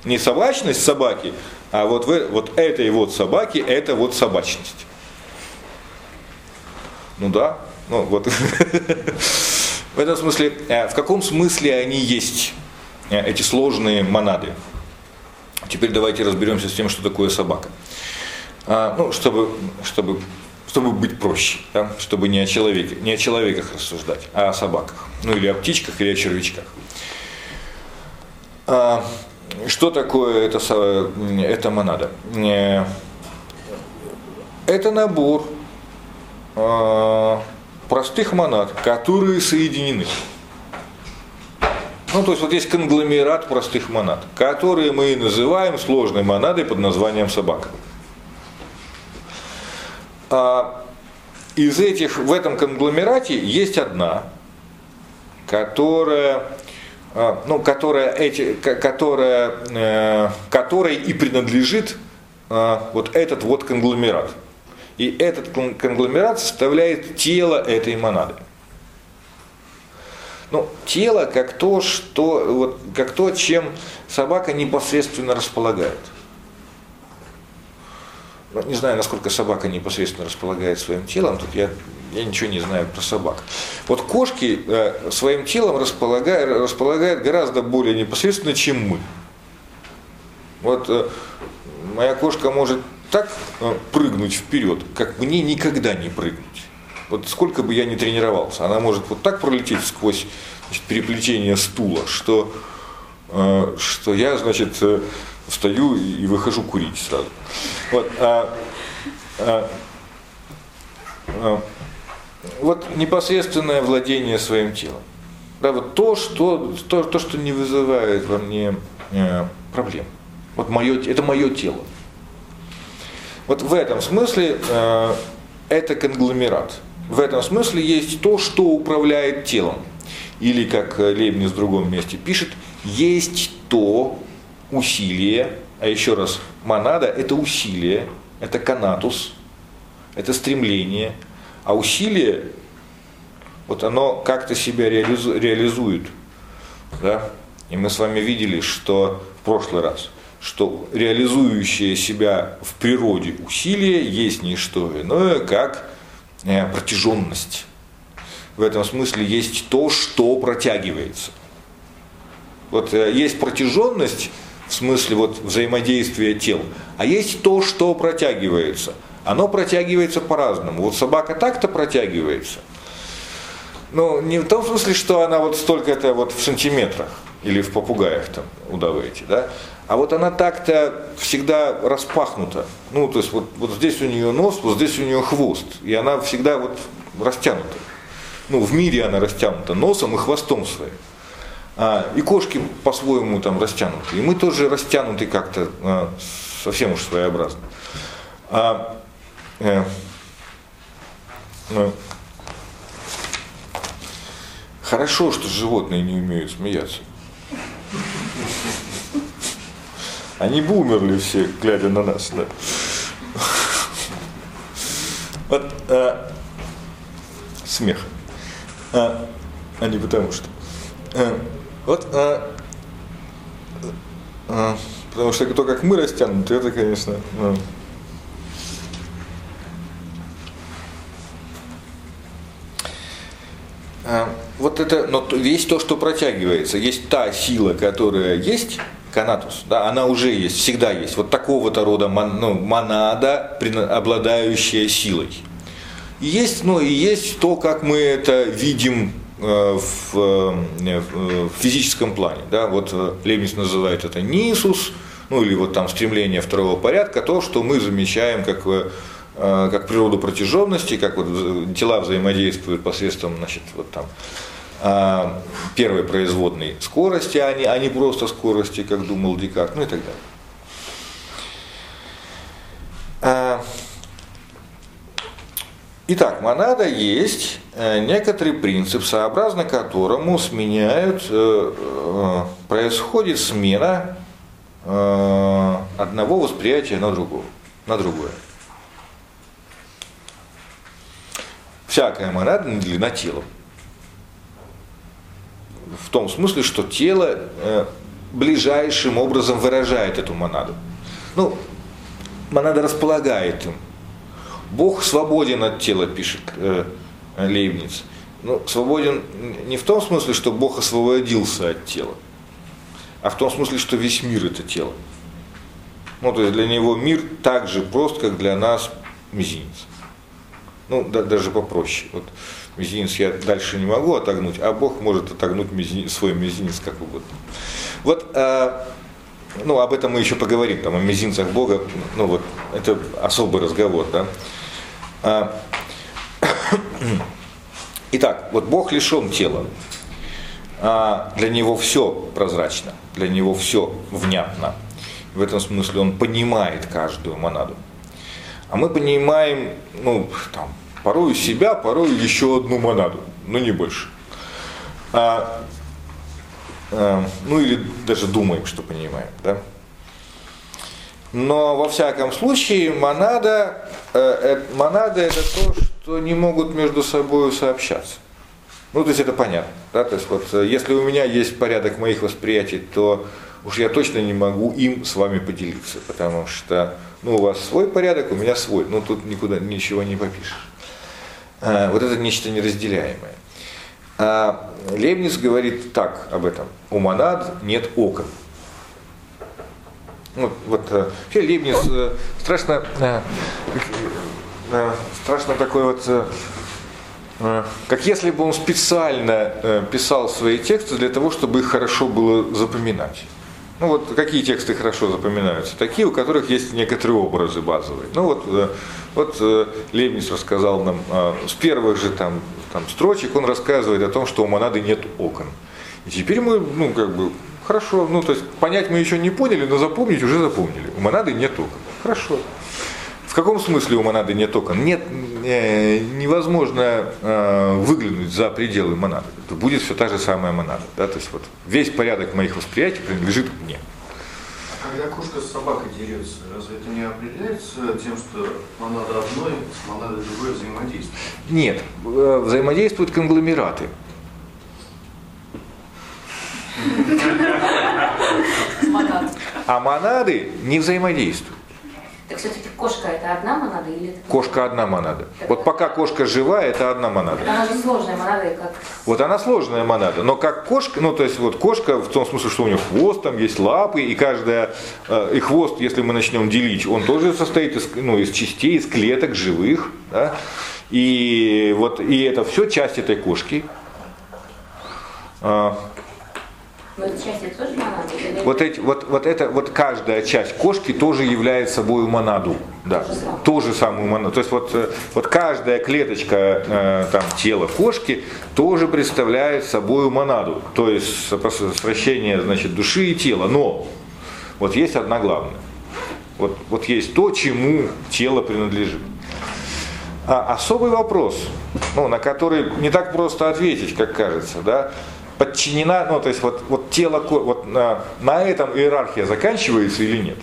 Не собачность собаки, а вот, в, вот этой вот собаки, это вот собачность. Ну да, ну вот. В этом смысле, э, в каком смысле они есть, э, эти сложные монады? Теперь давайте разберемся с тем, что такое собака. А, ну, чтобы, чтобы, чтобы быть проще, да? чтобы не о, человеке, не о человеках рассуждать, а о собаках. Ну или о птичках, или о червячках. А, что такое это, это монада? Э, это набор а, простых монад, которые соединены. Ну, то есть вот есть конгломерат простых монад, которые мы называем сложной монадой под названием собака. А из этих, в этом конгломерате есть одна, которая, а, ну, которая, эти, которая, э, которой и принадлежит а, вот этот вот конгломерат. И этот конгломерат составляет тело этой монады. Ну, тело как то, что, вот, как то, чем собака непосредственно располагает. Ну, не знаю, насколько собака непосредственно располагает своим телом, тут я, я ничего не знаю про собак. Вот кошки э, своим телом располагают, располагают гораздо более непосредственно, чем мы. Вот э, моя кошка может так э, прыгнуть вперед, как мне никогда не прыгнуть. Вот сколько бы я ни тренировался, она может вот так пролететь сквозь значит, переплетение стула, что, э, что я, значит, э, встаю и выхожу курить сразу. Вот, а, а, а, вот непосредственное владение своим телом. Да, вот то, что, то, то, что не вызывает во мне э, проблем. Вот мое, это мое тело. Вот в этом смысле э, это конгломерат. В этом смысле есть то, что управляет телом. Или, как Лейбниц в другом месте пишет, есть то усилие, а еще раз, монада – это усилие, это канатус, это стремление, а усилие, вот оно как-то себя реализу, реализует. Да? И мы с вами видели, что в прошлый раз, что реализующее себя в природе усилие есть не что иное, как э, протяженность. В этом смысле есть то, что протягивается. Вот э, есть протяженность в смысле вот взаимодействия тел, а есть то, что протягивается. Оно протягивается по-разному. Вот собака так-то протягивается. Ну, не в том смысле, что она вот столько-то вот в сантиметрах или в попугаях там удаваете, да, а вот она так-то всегда распахнута. Ну, то есть вот, вот здесь у нее нос, вот здесь у нее хвост. И она всегда вот растянута. Ну, в мире она растянута носом и хвостом своим. А, и кошки по-своему там растянуты. И мы тоже растянуты как-то а, совсем уж своеобразно. А, э, э, хорошо, что животные не умеют смеяться. Они бы умерли все, глядя на нас. Да. Вот а, смех. А, а не потому что. А, вот, а, а, потому что то, как мы растянуты, это, конечно, а, а, вот это, но есть то, что протягивается, есть та сила, которая есть, канатус, да, она уже есть, всегда есть. Вот такого-то рода мон, ну, монада, обладающая силой. И есть, ну, и есть то, как мы это видим Э, в, э, в физическом плане. Да? Вот э, Лейбниц называет это нисус, ну или вот там стремление второго порядка, то, что мы замечаем как, как природу протяженности, как вот тела взаимодействуют посредством значит, вот там, первой производной скорости, а не, а не просто скорости, как думал Декарт, ну и так далее. Итак, монада есть э, некоторый принцип, сообразно которому сменяют, э, э, происходит смена одного восприятия на другого, на другое. Всякая монада наделена телом. В том смысле, что тело ближайшим образом выражает эту монаду. Ну, монада располагает им, Бог свободен от тела, пишет э, Лейбниц. Ну, свободен не в том смысле, что Бог освободился от тела, а в том смысле, что весь мир это тело. Ну, то есть для него мир так же прост, как для нас мизинец. Ну, да, даже попроще. Вот мизинец я дальше не могу отогнуть, а Бог может отогнуть мизинец, свой мизинец как угодно. Вот а, ну, об этом мы еще поговорим, там, о мизинцах Бога, ну, вот, это особый разговор, да. А, итак, вот Бог лишен тела. А для него все прозрачно, для него все внятно. В этом смысле он понимает каждую монаду. А мы понимаем, ну, там, порою себя, порою еще одну монаду, но не больше. А, а, ну или даже думаем, что понимаем. Да? Но во всяком случае монада, э, э, монада это то, что не могут между собой сообщаться. Ну, то есть это понятно. Да? То есть вот, э, если у меня есть порядок моих восприятий, то уж я точно не могу им с вами поделиться, потому что ну, у вас свой порядок, у меня свой. Ну, тут никуда ничего не попишешь. А, вот это нечто неразделяемое. А Лебниц говорит так об этом. У монад нет окон. Вот, вот э, вообще Лейбниц э, страшно, э, страшно такой вот как если бы он специально писал свои тексты для того, чтобы их хорошо было запоминать. Ну вот какие тексты хорошо запоминаются? Такие, у которых есть некоторые образы базовые. Ну вот, э, вот Лебниц рассказал нам с первых же там, там строчек, он рассказывает о том, что у монады нет окон. И теперь мы, ну как бы, хорошо, ну то есть понять мы еще не поняли, но запомнить уже запомнили. У монады нет окон. Хорошо. В каком смысле у монады нет окон? Нет, э, невозможно э, выглянуть за пределы монады. Это будет все та же самая монада. Да? То есть вот весь порядок моих восприятий принадлежит мне. А когда кошка с собакой дерется, разве это не определяется тем, что монада одной с монадой другой взаимодействует? Нет, э, взаимодействуют конгломераты. А монады не взаимодействуют. Так все-таки кошка это одна монада или это... Кошка одна монада. Так вот пока кошка жива, это одна монада. Она же сложная монада, как... Вот она сложная монада, но как кошка, ну то есть вот кошка в том смысле, что у нее хвост, там есть лапы, и каждая, э, и хвост, если мы начнем делить, он тоже состоит из, ну, из частей, из клеток живых, да? и вот и это все часть этой кошки. Но часть это тоже монада? Вот, эти, вот, вот, это, вот каждая часть кошки тоже является собой монаду. Да, ту же самую монаду. То есть вот, э, вот каждая клеточка э, там, тела кошки тоже представляет собой монаду. То есть сращение значит, души и тела. Но вот есть одна главная. Вот, вот есть то, чему тело принадлежит. А особый вопрос, ну, на который не так просто ответить, как кажется, да, подчинена, ну то есть вот, вот тело, вот на, на этом иерархия заканчивается или нет?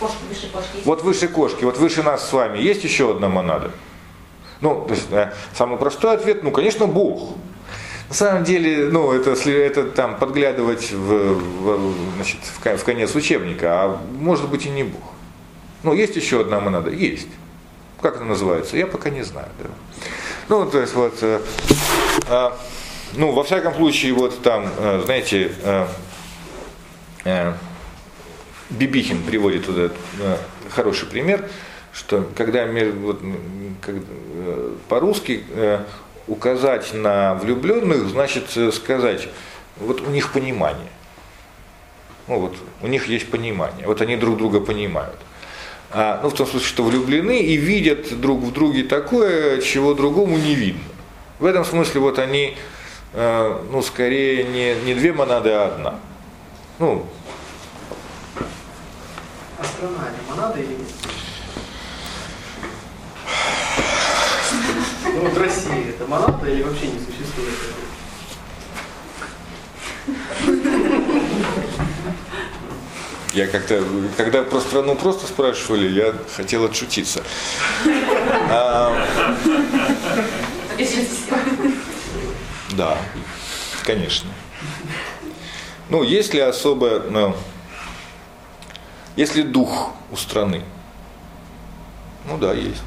Кошки, выше кошки. Вот выше кошки, вот выше нас с вами есть еще одна монада? Ну, то есть, самый простой ответ, ну, конечно, Бог. На самом деле, ну, это, это там подглядывать в, в, значит, в, конец учебника, а может быть и не Бог. Ну, есть еще одна монада? Есть. Как это называется? Я пока не знаю. Да. Ну, то есть вот... Э, э, ну, во всяком случае, вот там, э, знаете, э, э, Бибихин приводит туда хороший пример, что когда вот, по-русски указать на влюбленных, значит сказать, вот у них понимание. Ну вот, у них есть понимание, вот они друг друга понимают. А, ну, в том смысле, что влюблены и видят друг в друге такое, чего другому не видно. В этом смысле вот они Э, ну, скорее не, не две монады, а одна. Ну. А страна не монада или нет? Ну вот Россия это монада или вообще не существует? Я как-то, когда про страну просто спрашивали, я хотел отшутиться. А, да, конечно. Ну, если особо, ну, если дух у страны, ну да, есть.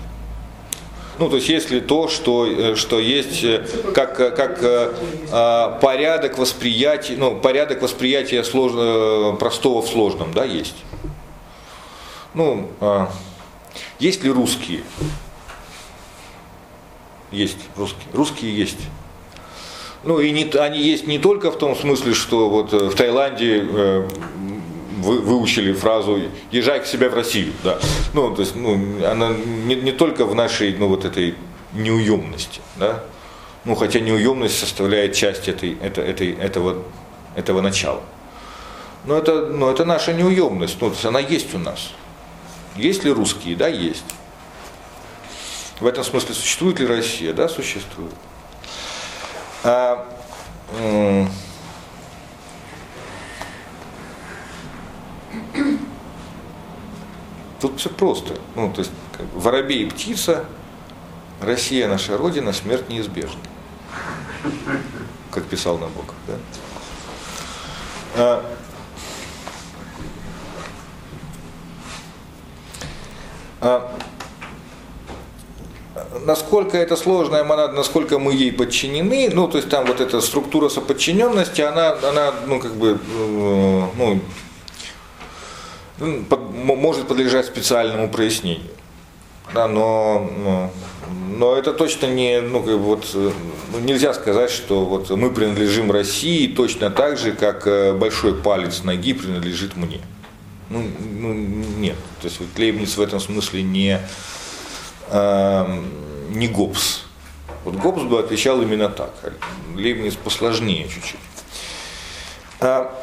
Ну, то есть, если то, что, э, что есть э, как, э, как а, порядок восприятия, ну, порядок восприятия сложно, простого в сложном, да, есть. Ну, а, есть ли русские? Есть русские. Русские есть. Ну и не, они есть не только в том смысле, что вот э, в Таиланде э, вы, выучили фразу «езжай к себе в Россию». Да. Ну, то есть, ну, она не, не только в нашей ну, вот этой неуемности. Да. Ну, хотя неуемность составляет часть этой, это, этой, этого, этого начала. Но это, но это наша неуемность, ну, она есть у нас. Есть ли русские? Да, есть. В этом смысле существует ли Россия? Да, существует. А, Тут все просто. Ну, то есть, как воробей и птица, Россия наша Родина, смерть неизбежна. Как писал Набоков. Да? А, а, насколько это сложная монада, насколько мы ей подчинены, ну, то есть там вот эта структура соподчиненности, она, она ну, как бы, э, ну, под, может подлежать специальному прояснению. Да, но, но, но это точно не, ну, как бы вот, ну, нельзя сказать, что вот мы принадлежим России точно так же, как э, большой палец ноги принадлежит мне. Ну, ну нет. То есть вот Лейбниц в этом смысле не, э, не Гоббс. Вот Гоббс бы отвечал именно так. Лейбниц посложнее чуть-чуть. А,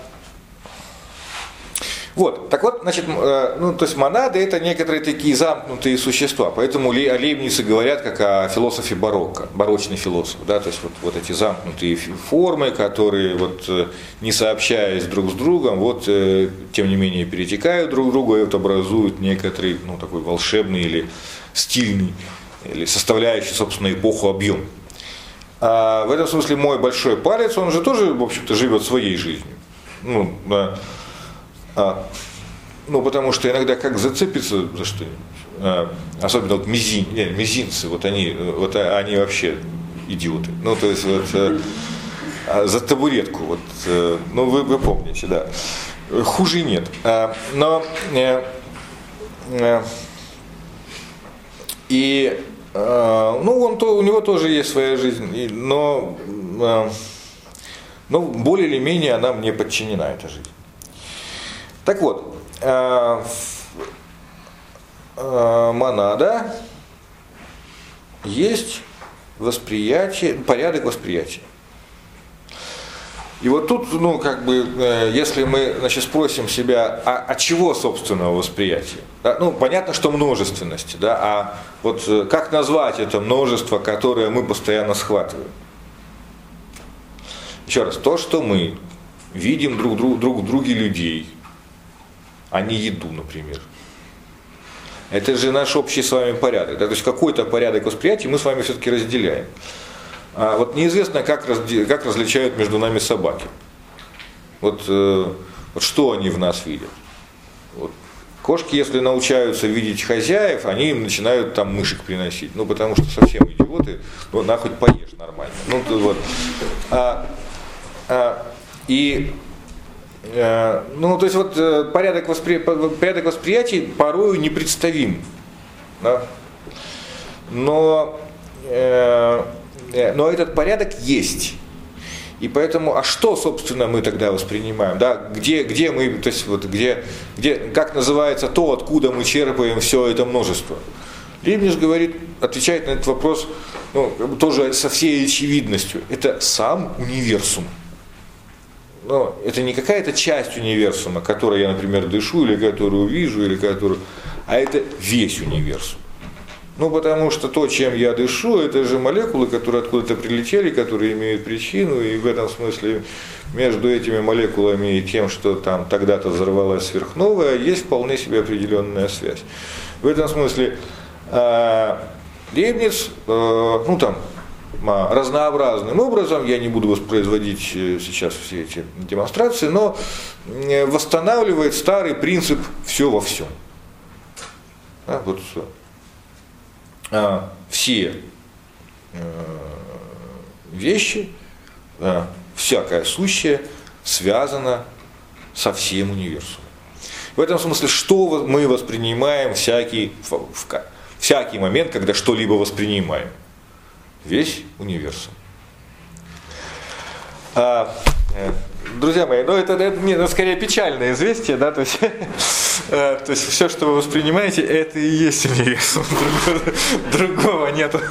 вот, так вот, значит, э, ну, то есть монады это некоторые такие замкнутые существа, поэтому о Лейбнице говорят как о философе барокко, барочный философ, да, то есть вот, вот эти замкнутые формы, которые вот э, не сообщаясь друг с другом, вот э, тем не менее перетекают друг к другу и вот образуют некоторый, ну, такой волшебный или стильный, или составляющий, собственно, эпоху объем. А в этом смысле мой большой палец, он же тоже, в общем-то, живет своей жизнью. Ну, да, а, ну, потому что иногда как зацепиться за что-нибудь, а, особенно вот мизин, не, мизинцы, вот они, вот они вообще идиоты. Ну, то есть вот а, за табуретку, вот, э, ну, вы, вы помните, да. Хуже нет. А, но э, э, и ну, он то, у него тоже есть своя жизнь, но, но более или менее она мне подчинена, эта жизнь. Так вот, э, э, монада есть восприятие, порядок восприятия. И вот тут, ну, как бы, э, если мы, значит, спросим себя, а, а чего собственного восприятия? Да, ну, понятно, что множественности, да, а вот как назвать это множество, которое мы постоянно схватываем? Еще раз, то, что мы видим друг, друг, друг в друге людей, а не еду, например. Это же наш общий с вами порядок. Да? То есть какой-то порядок восприятия мы с вами все-таки разделяем. А вот неизвестно, как, как различают между нами собаки. Вот, э, вот что они в нас видят. Вот. Кошки, если научаются видеть хозяев, они им начинают там мышек приносить. Ну, потому что совсем идиоты, ну, на хоть поешь нормально. Ну, вот. а, а, и Э, ну, то есть вот э, порядок, воспри... порядок восприятий порою непредставим. Да? Но, э, но этот порядок есть. И поэтому, а что, собственно, мы тогда воспринимаем? Да? Где, где мы, то есть вот где, где, как называется то, откуда мы черпаем все это множество? Лейбниц говорит, отвечает на этот вопрос ну, тоже со всей очевидностью. Это сам универсум но это не какая-то часть универсума, которой я, например, дышу, или которую вижу, или которую, а это весь универсум. Ну, потому что то, чем я дышу, это же молекулы, которые откуда-то прилетели, которые имеют причину, и в этом смысле между этими молекулами и тем, что там тогда-то взорвалась сверхновая, есть вполне себе определенная связь. В этом смысле э, Лейбниц, э, ну там, разнообразным образом, я не буду воспроизводить э, сейчас все эти демонстрации, но восстанавливает старый принцип все во всем. Да, вот а, все э, вещи, а, всякое сущее связано со всем универсумом. В этом смысле, что мы воспринимаем всякий, всякий момент, когда что-либо воспринимаем – весь универсум. Друзья мои, ну это, это, нет, это скорее печальное известие, да, то есть, э, то есть все, что вы воспринимаете, это и есть универсум, другого, другого нету.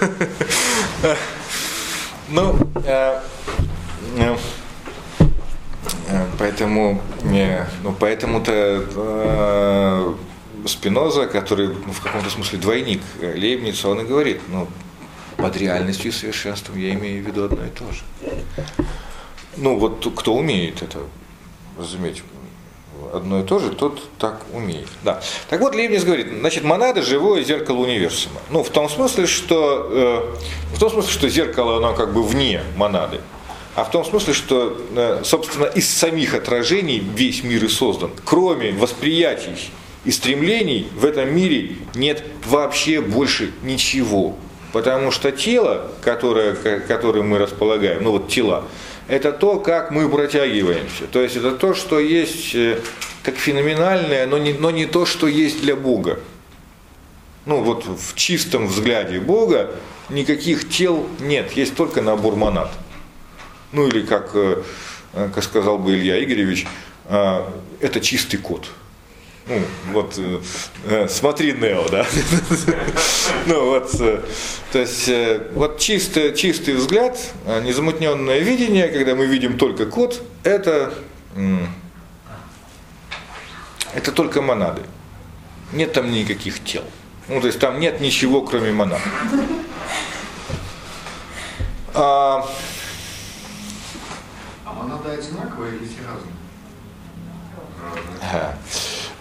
Ну, э, э, поэтому, ну, поэтому-то Спиноза, который ну, в каком-то смысле двойник Лейбница, он и говорит, ну, под реальностью и совершенством я имею в виду одно и то же. Ну, вот кто умеет это разуметь, одно и то же, тот так умеет. Да. Так вот, Лейбниц говорит, значит, монада – живое зеркало универсума. Ну, в том смысле, что, э, в том смысле, что зеркало, оно как бы вне монады. А в том смысле, что, э, собственно, из самих отражений весь мир и создан. Кроме восприятий и стремлений в этом мире нет вообще больше ничего. Потому что тело, которое, которым мы располагаем, ну вот тела, это то, как мы протягиваемся. То есть это то, что есть э, как феноменальное, но не, но не то, что есть для Бога. Ну вот в чистом взгляде Бога никаких тел нет, есть только набор монад. Ну или как, э, как сказал бы Илья Игоревич, э, это чистый код. Ну, вот, э, смотри, Нео, да? ну, вот, то есть, вот чистый, чистый взгляд, незамутненное видение, когда мы видим только код, это, это только монады. Нет там никаких тел. Ну, то есть там нет ничего, кроме монад. А, а монады одинаковые или все разные? Ага.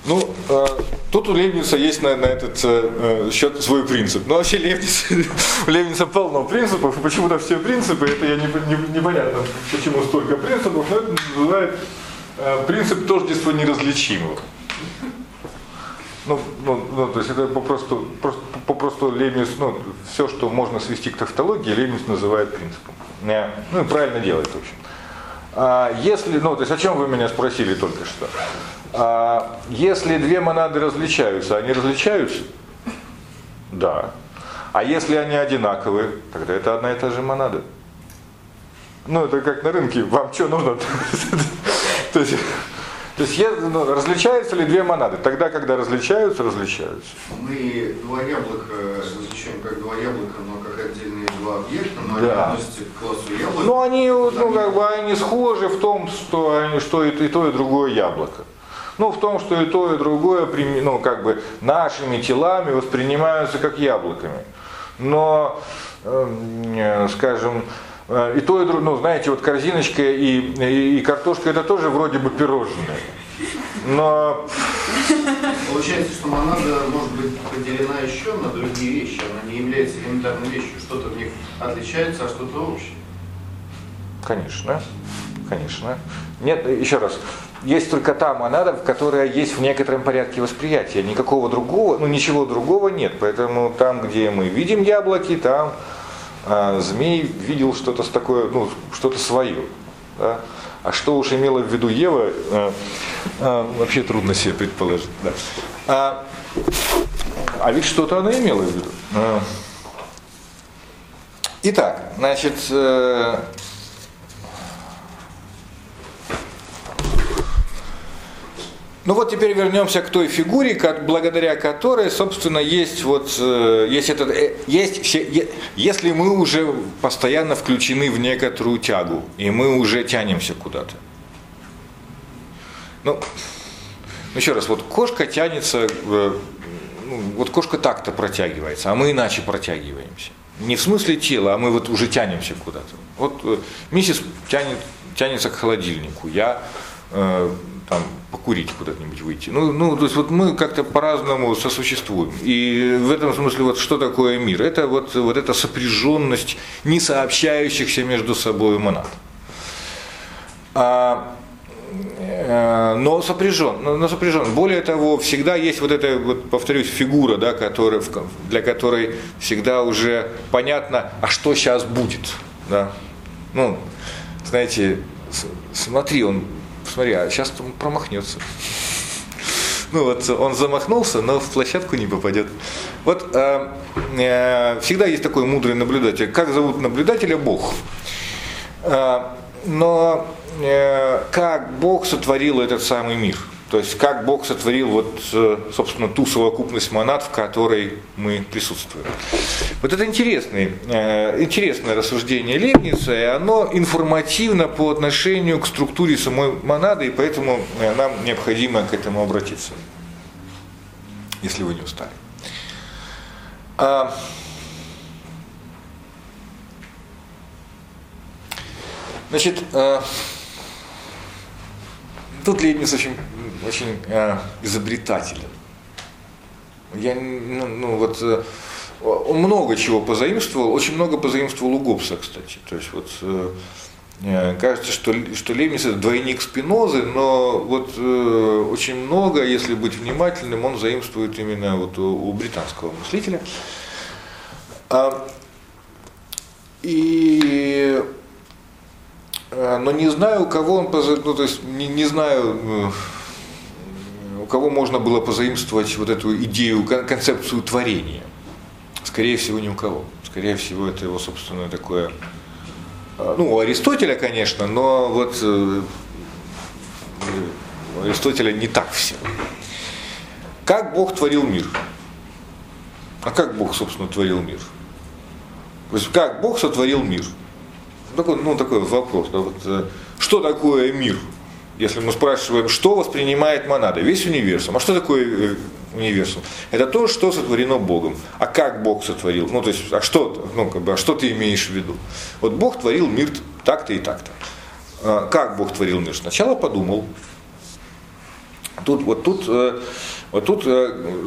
Ну, э, тут у Лейбница есть на, на этот э, счет свой принцип. Но вообще Лейбниц, у Лейбница полно принципов, и почему-то все принципы, это я не, не, непонятно, почему столько принципов, но это называют э, принцип тождества неразличимого. Ну, ну, ну, то есть это попросту, просто, попросту Лейбниц, ну, все, что можно свести к тавтологии, Лейбниц называет принципом. Ну и правильно делает, в общем. А если, ну, то есть о чем вы меня спросили только что? А, если две монады различаются, они различаются? Да. А если они одинаковые, тогда это одна и та же монада. Ну, это как на рынке, вам что нужно? То есть то есть ну, различаются ли две монады? Тогда, когда различаются, различаются. Мы два яблока различаем как два яблока, но как отдельные два объекта, но да. они относятся к классу яблок. Ну, они, ну, как бы, они схожи в том, что, они, что и, и то, и другое яблоко. Ну, в том, что и то, и другое, ну, как бы, нашими телами воспринимаются как яблоками. Но, э, скажем, и то, и другое, ну, знаете, вот корзиночка и, и, и картошка это тоже вроде бы пирожные. Но... Получается, что монада может быть поделена еще на другие вещи. Она не является элементарной вещью. Что-то в них отличается, а что-то общее. Конечно, конечно. Нет, еще раз, есть только та монада, которая есть в некотором порядке восприятия. Никакого другого, ну ничего другого нет. Поэтому там, где мы видим яблоки, там а змей видел что-то такое, ну, что-то свое. Да? А что уж имела в виду Ева, а, а, вообще трудно себе предположить. Да. А, а ведь что-то она имела в виду. А. Итак, значит, э, Ну вот теперь вернемся к той фигуре, благодаря которой, собственно, есть вот, э, есть этот, э, есть если мы уже постоянно включены в некоторую тягу, и мы уже тянемся куда-то. Ну, еще раз, вот кошка тянется, э, ну, вот кошка так-то протягивается, а мы иначе протягиваемся. Не в смысле тела, а мы вот уже тянемся куда-то. Вот миссис тянет, тянется к холодильнику, я там покурить куда-нибудь выйти. Ну, ну, то есть вот мы как-то по-разному сосуществуем. И в этом смысле вот что такое мир? Это вот, вот эта сопряженность не сообщающихся между собой монад. А, э, но сопряжен, но сопряжен. Более того, всегда есть вот эта, вот, повторюсь, фигура, да, которая, для которой всегда уже понятно, а что сейчас будет. Да? Ну, знаете, смотри, он смотри, а сейчас промахнется. Ну вот он замахнулся, но в площадку не попадет. Вот э, э, всегда есть такой мудрый наблюдатель. Как зовут наблюдателя? Бог. Э, но э, как Бог сотворил этот самый мир? То есть как Бог сотворил вот, э, собственно, ту совокупность монад, в которой мы присутствуем. Вот это интересный, э, интересное рассуждение Лебница, и оно информативно по отношению к структуре самой монады, и поэтому э, нам необходимо к этому обратиться, если вы не устали. А, значит, тут Лебниц очень очень э, изобретателен. Я, ну, ну вот, э, он много чего позаимствовал, очень много позаимствовал у Гоббса, кстати. То есть вот э, э кажется, что, что Лейбниц это двойник Спинозы, но вот э, очень много, если быть внимательным, он заимствует именно вот у, у британского мыслителя. А, и но не знаю, у кого он, ну, то есть не, не знаю, кого можно было позаимствовать вот эту идею, концепцию творения? Скорее всего, ни у кого. Скорее всего, это его собственное такое, а, ну, у Аристотеля, конечно, но вот э, у Аристотеля не так все. Как Бог творил мир? А как Бог, собственно, творил мир? То есть как Бог сотворил мир? Такой, ну, такой вопрос. Да, вот, э, что такое мир? Если мы спрашиваем, что воспринимает монада, весь универсум. А что такое э, универсум? Это то, что сотворено Богом. А как Бог сотворил? Ну, то есть, а что, ну, как бы, а что ты имеешь в виду? Вот Бог творил мир так-то и так-то. А как Бог творил мир? Сначала подумал. Тут, вот тут, э, вот тут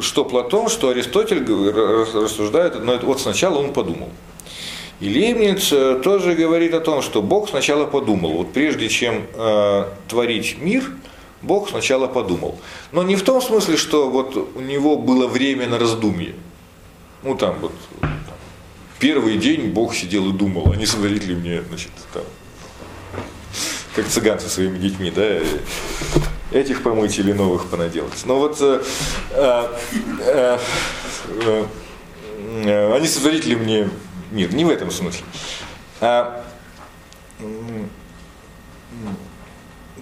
что Платон, что Аристотель рассуждают, но вот сначала он подумал. И Лейбниц э, тоже говорит о том, что Бог сначала подумал, вот прежде чем э, творить мир, Бог сначала подумал. Но не в том смысле, что вот у него было время на раздумье. Ну там вот первый день Бог сидел и думал, а не сотворить ли мне, значит, там, как цыган со своими детьми, да, этих помыть или новых понаделать. Но вот э, э, э, э, они сотворить ли мне мир. Не в этом смысле. А,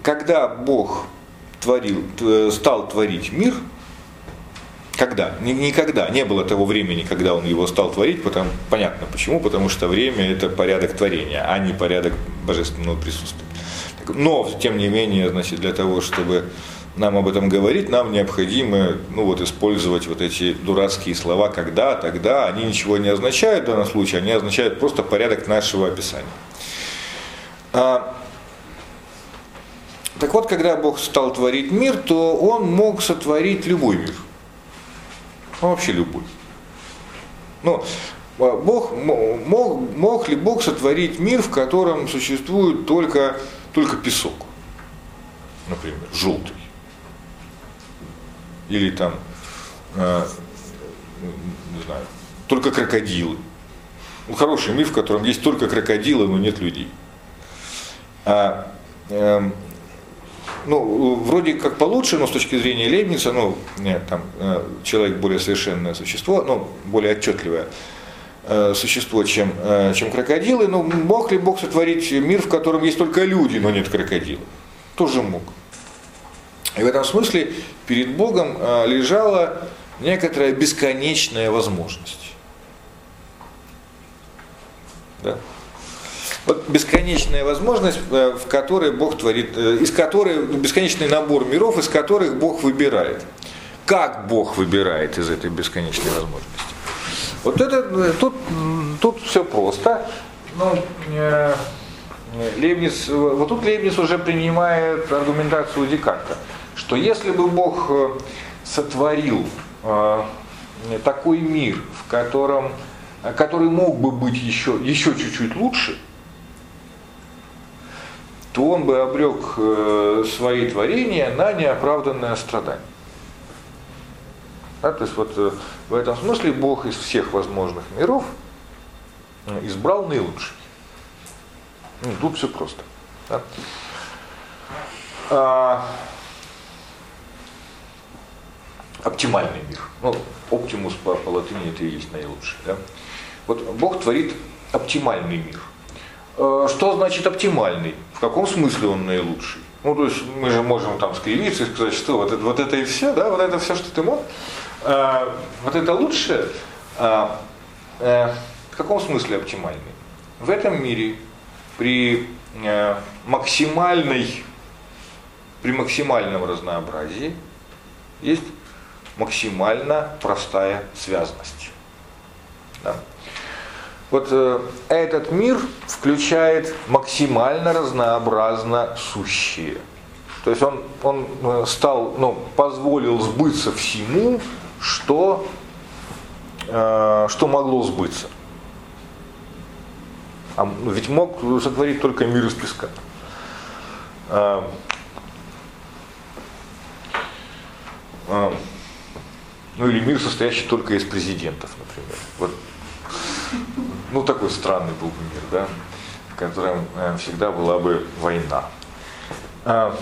когда Бог творил, стал творить мир, когда? Никогда. Не было того времени, когда он его стал творить, потому, понятно почему, потому что время это порядок творения, а не порядок божественного присутствия. Но, тем не менее, значит, для того, чтобы нам об этом говорить, нам необходимо ну, вот, использовать вот эти дурацкие слова «когда», «тогда». Они ничего не означают в данном случае, они означают просто порядок нашего описания. А, так вот, когда Бог стал творить мир, то Он мог сотворить любой мир. Ну, вообще любой. Ну, а Бог, мог, мог ли Бог сотворить мир, в котором существует только, только песок, например, желтый? Или там, э, не знаю, только крокодилы. Ну, хороший миф, в котором есть только крокодилы, но нет людей. А, э, ну, вроде как получше, но с точки зрения Лейбница, ну, нет, там, э, человек более совершенное существо, ну, более отчетливое э, существо, чем, э, чем крокодилы. Ну, мог ли Бог сотворить мир, в котором есть только люди, но нет крокодилов? Тоже мог. И в этом смысле перед Богом а, лежала некоторая бесконечная возможность. Да? Вот бесконечная возможность, э, в которой Бог творит, э, из которой бесконечный набор миров, из которых Бог выбирает. Как Бог выбирает из этой бесконечной возможности? Вот это э, тут, тут все просто. Ну, Лейбниц, вот тут Лейбниц уже принимает аргументацию Декарта что если бы Бог э, сотворил э, такой мир, в котором, который мог бы быть еще, еще чуть-чуть лучше, то он бы обрек э, свои творения на неоправданное страдание. Да, то есть вот в этом смысле Бог из всех возможных миров избрал наилучший. Ну, тут все просто. Да? Оптимальный мир. Ну, оптимус по, по латыни это и есть наилучший. Да? Вот Бог творит оптимальный мир. Э, что значит оптимальный? В каком смысле он наилучший? Ну, то есть мы же можем там скривиться и сказать, что вот это, вот это и все, да, вот это все, что ты мог. А, вот это лучшее. А, а, в каком смысле оптимальный? В этом мире при а, максимальной, при максимальном разнообразии есть максимально простая связность. Да. Вот э, этот мир включает максимально разнообразно сущее. То есть он, он э, стал, ну, позволил сбыться всему, что, э, что могло сбыться. А, ну, ведь мог сотворить только мир из песка. Э, э, ну или мир, состоящий только из президентов, например. Вот. Ну такой странный был бы мир, да, в котором э, всегда была бы война. А,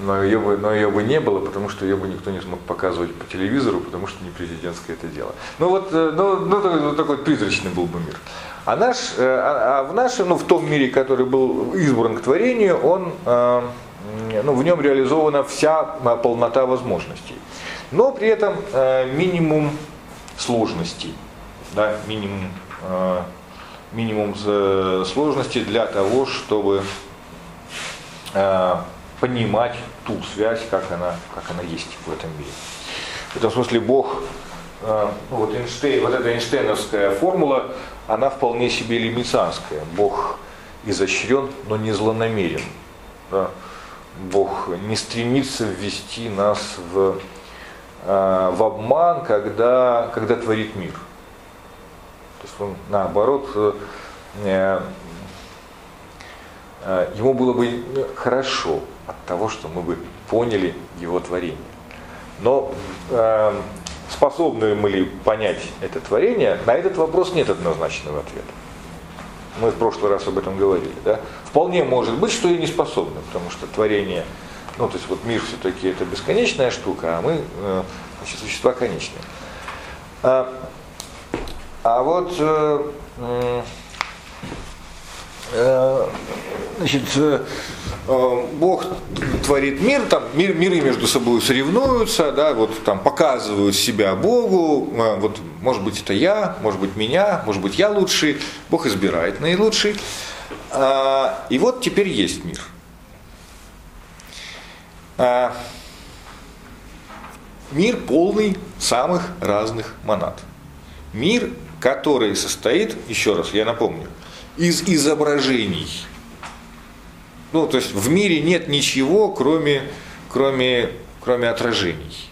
но ее, бы, но ее бы не было, потому что ее бы никто не смог показывать по телевизору, потому что не президентское это дело. Ну вот, э, ну, ну такой, такой призрачный был бы мир. А, наш, э, а, а в нашем, ну в том мире, который был избран к творению, он, ну, в нем реализована вся полнота возможностей. Но при этом минимум сложностей, да, минимум, минимум сложностей для того, чтобы понимать ту связь, как она, как она есть в этом мире. В этом смысле Бог, э, ну вот, Эйнштейн, вот эта Эйнштейновская формула, она вполне себе лимитанская. Бог изощрен, но не злонамерен. Да? Бог не стремится ввести нас в, э, в обман, когда, когда творит мир. То есть он наоборот э, ему было бы хорошо, от того, что мы бы поняли его творение. Но э, способны мы ли понять это творение, на этот вопрос нет однозначного ответа. Мы в прошлый раз об этом говорили. Да? Вполне может быть, что и не способны, потому что творение, ну то есть вот мир все-таки это бесконечная штука, а мы э, значит, существа конечные. А, а вот э, э, значит, Бог творит мир, там мир, миры между собой соревнуются, да, вот там показывают себя Богу, вот может быть это я, может быть меня, может быть я лучший, Бог избирает наилучший. А, и вот теперь есть мир. А, мир полный самых разных монад. Мир, который состоит, еще раз я напомню, из изображений – ну, то есть в мире нет ничего, кроме, кроме, кроме отражений.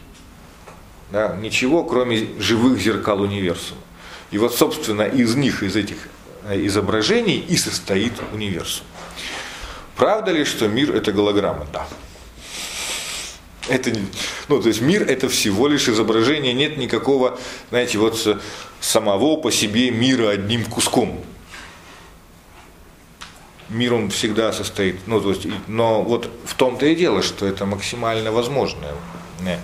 Да, ничего, кроме живых зеркал универсума. И вот, собственно, из них, из этих э, изображений и состоит универсум. Правда ли, что мир это голограмма? Да. Это, ну, то есть мир это всего лишь изображение, нет никакого, знаете, вот самого по себе мира одним куском мир он всегда состоит, ну, то есть, но вот в том-то и дело, что это максимально возможная не.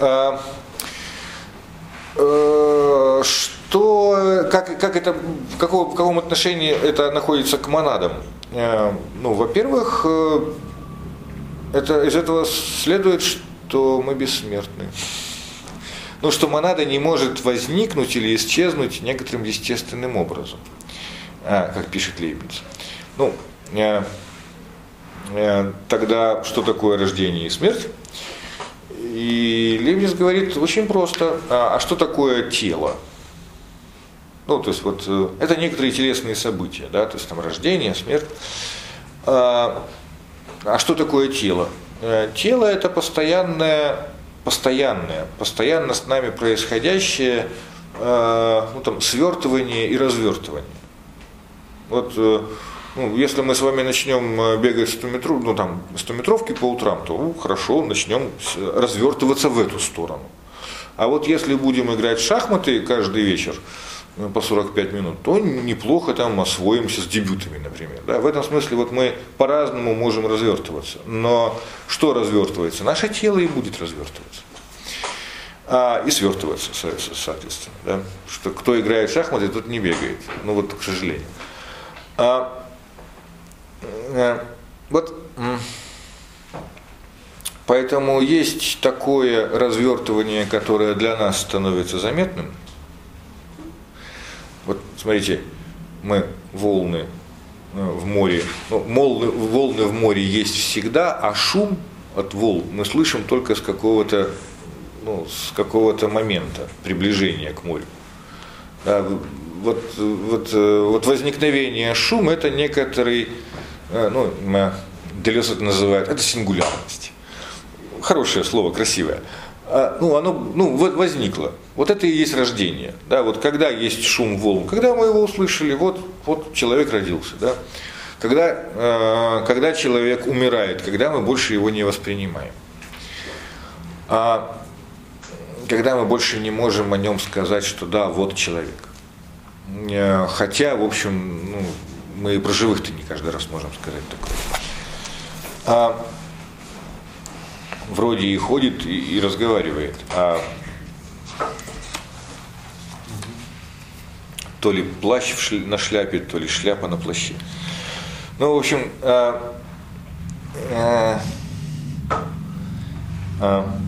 А, э, что, как, как это, в, каком, в каком отношении это находится к монадам? Э, ну, во-первых, э, это, из этого следует, что мы бессмертны. Ну, что монада не может возникнуть или исчезнуть некоторым естественным образом. А, как пишет Лейбниц. Ну, э, э, тогда что такое рождение и смерть? И Лейбниц говорит очень просто, а, а что такое тело? Ну, то есть вот э, это некоторые телесные события, да, то есть там рождение, смерть. А, что такое тело? Тело это постоянное, постоянное, постоянно с нами происходящее ну, там, свертывание и развертывание. Вот э, ну, если мы с вами начнем э, бегать 100 метров, ну там 100 метровки по утрам, то ну, хорошо, начнем развертываться в эту сторону. А вот если будем играть в шахматы каждый вечер э, по 45 минут, то неплохо там освоимся с дебютами, например. Да? В этом смысле вот мы по-разному можем развертываться. Но что развертывается? Наше тело и будет развертываться. А, и свертываться, соответственно. Да? Что кто играет в шахматы, тот не бегает. Ну вот, к сожалению. А, э, вот поэтому есть такое развертывание, которое для нас становится заметным. Вот смотрите, мы волны э, в море, ну, волны, волны в море есть всегда, а шум от волн мы слышим только с какого-то ну, с какого-то момента приближения к морю. Да, вот, вот, вот возникновение шума это некоторый, э, ну, Делес это называет, это сингулярность. Хорошее слово, красивое. А, ну, оно ну, возникло. Вот это и есть рождение. Да, вот когда есть шум волн, когда мы его услышали, вот, вот человек родился. Да? Когда, э, когда человек умирает, когда мы больше его не воспринимаем. А когда мы больше не можем о нем сказать, что да, вот человек. Э, хотя, в общем, ну, мы и про живых-то не каждый раз можем сказать такое. а, вроде и ходит, и, и разговаривает, а то ли плащ на шляпе, то ли шляпа на плаще. Ну, в общем, а, а, а,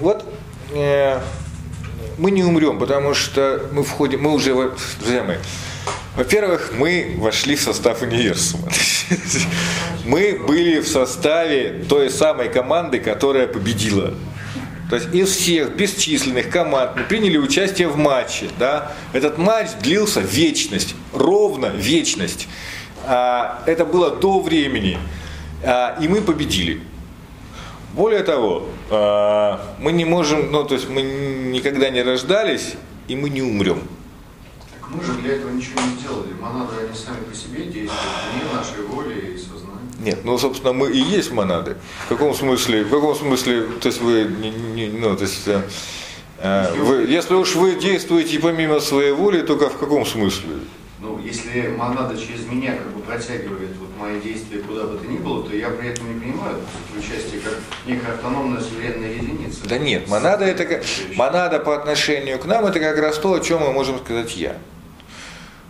вот э, мы не умрем, потому что мы входим, мы уже, друзья мои, во-первых, мы вошли в состав универсума. Мы были в составе той самой команды, которая победила. То есть из всех бесчисленных команд мы приняли участие в матче. Да? Этот матч длился вечность, ровно вечность. А, это было до времени. А, и мы победили. Более того, а, мы не можем, ну то есть мы никогда не рождались, и мы не умрем. Мы же для этого ничего не сделали. Монады, они сами по себе действуют, вне нашей воли и сознания. Нет, ну, собственно, мы и есть монады. В каком смысле, в каком смысле, то есть вы, не, не, ну, то есть, э, э вы, если уж вы действуете помимо своей воли, только в каком смысле? Ну, если монада через меня как бы протягивает вот мои действия куда бы то ни было, то я при этом не принимаю участие как некая автономная суверенная единица. Да нет, монада это монада по отношению к нам это как раз то, о чем мы можем сказать я.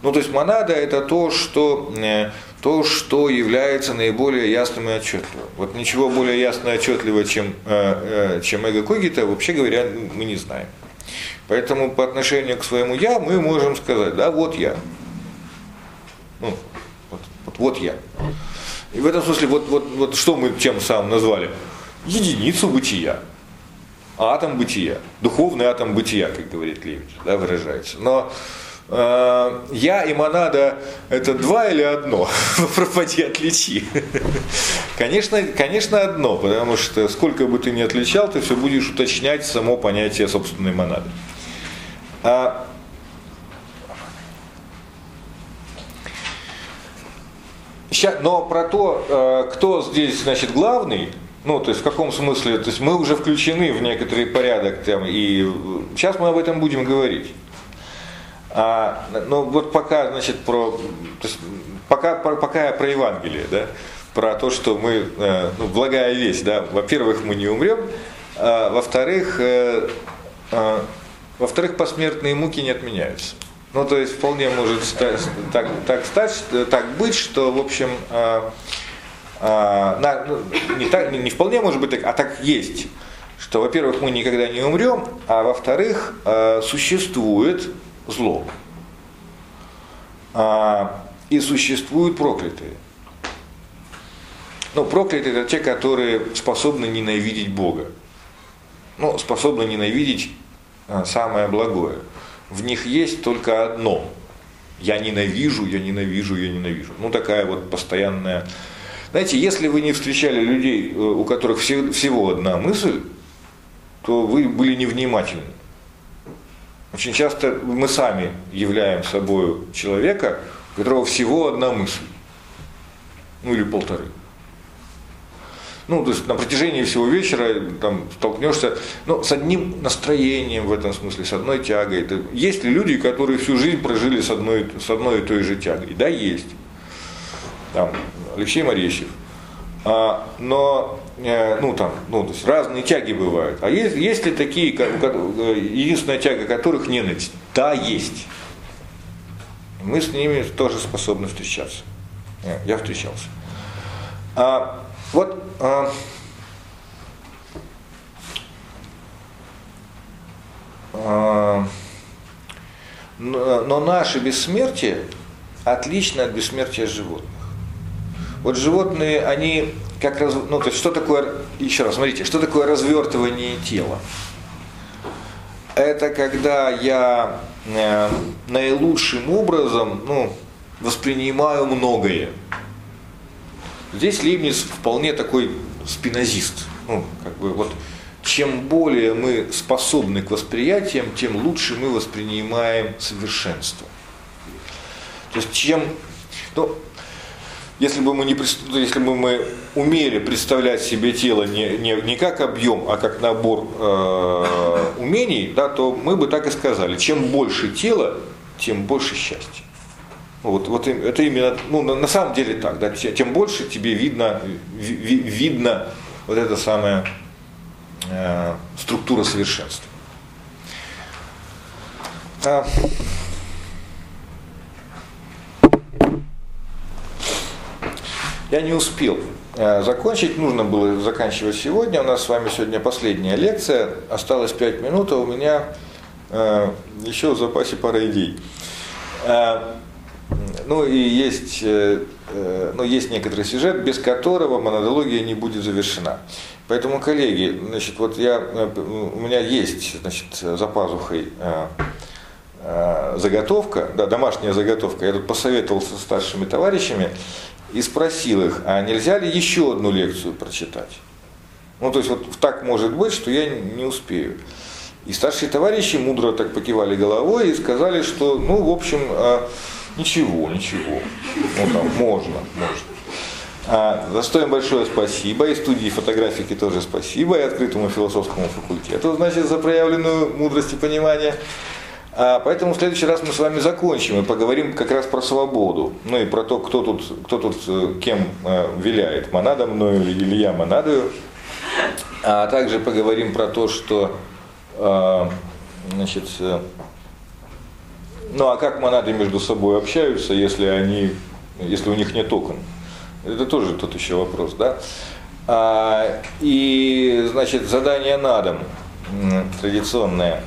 Ну, то есть монада это то, что, э, то, что является наиболее ясным и отчетливым. Вот ничего более ясно и отчетливого, чем, э, э, чем эго когита, вообще говоря, мы не знаем. Поэтому по отношению к своему я мы можем сказать, да, вот я. Ну, вот, вот, вот я. И в этом смысле, вот, вот, вот что мы тем самым назвали? Единицу бытия. Атом бытия. Духовный атом бытия, как говорит Левич, да, выражается. Но я и монада это два или одно? Пропади, отличи. Конечно, конечно, одно, потому что сколько бы ты ни отличал, ты все будешь уточнять само понятие собственной монады. А Сейчас, но про то, э, кто здесь, значит, главный, ну, то есть в каком смысле, то есть мы уже включены в некоторый порядок там, и сейчас мы об этом будем говорить. А, ну, вот пока, значит, про, пока, пока я про Евангелие, да, про то, что мы, э, ну, благая весть, да, во-первых, мы не умрем, а, во-вторых, э, а, во-вторых, посмертные муки не отменяются. Ну, то есть вполне может стать, так, так стать, так быть, что, в общем, э, э, на, ну, не, так, не вполне может быть так, а так есть, что, во-первых, мы никогда не умрем, а во-вторых, э, существует зло. Э, и существуют проклятые. Ну, проклятые это те, которые способны ненавидеть Бога. Ну, способны ненавидеть самое благое в них есть только одно. Я ненавижу, я ненавижу, я ненавижу. Ну такая вот постоянная... Знаете, если вы не встречали людей, э, у которых всего одна мысль, то вы были невнимательны. Очень часто мы сами являем собой человека, у которого всего одна мысль. Ну или полторы ну, то есть на протяжении всего вечера там, столкнешься ну, с одним настроением в этом смысле, с одной тягой. Есть ли люди, которые всю жизнь прожили с одной, с одной и той же тягой? Да, есть. Там, Алексей Морещев. А, но э, ну там, ну, то есть разные тяги бывают. А есть, есть ли такие, как, единственная тяга которых ненависть? Да, есть. Мы с ними тоже способны встречаться. Э, я встречался. А, вот а, а, но наше бессмертие отлично от бессмертия животных. Вот животные, они как раз, ну то есть что такое, еще раз, смотрите, что такое развертывание тела? Это когда я э, наилучшим образом, ну, воспринимаю многое. Здесь Лейбниц вполне такой спинозист. Ну, как бы вот чем более мы способны к восприятиям, тем лучше мы воспринимаем совершенство. То есть чем, ну, если бы мы не если бы мы умели представлять себе тело не, не, не как объем, а как набор э, умений, да, то мы бы так и сказали: чем больше тела, тем больше счастья. Вот, вот это именно, ну, на, на самом деле так, да, тем больше тебе видно, ви, видно вот эта самая э, структура совершенства. А, я не успел э, закончить, нужно было заканчивать сегодня. У нас с вами сегодня последняя лекция, осталось 5 минут, а у меня э, еще в запасе пара идей. Э, ну и есть, ну, есть некоторый сюжет, без которого монодология не будет завершена. Поэтому, коллеги, значит, вот я, у меня есть значит, за пазухой заготовка, да, домашняя заготовка. Я тут посоветовался со старшими товарищами и спросил их, а нельзя ли еще одну лекцию прочитать? Ну, то есть вот так может быть, что я не успею. И старшие товарищи мудро так покивали головой и сказали, что, ну, в общем, Ничего, ничего. Ну там, можно, можно. А, за что им большое спасибо, и студии фотографики тоже спасибо, и открытому философскому факультету, значит, за проявленную мудрость и понимание. А, поэтому в следующий раз мы с вами закончим и поговорим как раз про свободу. Ну и про то, кто тут, кто тут э, кем э, виляет, монада мною или я монадою. А также поговорим про то, что э, значит, ну а как монады между собой общаются, если, они, если у них нет окон? Это тоже тут еще вопрос, да? А, и, значит, задание на дом традиционное.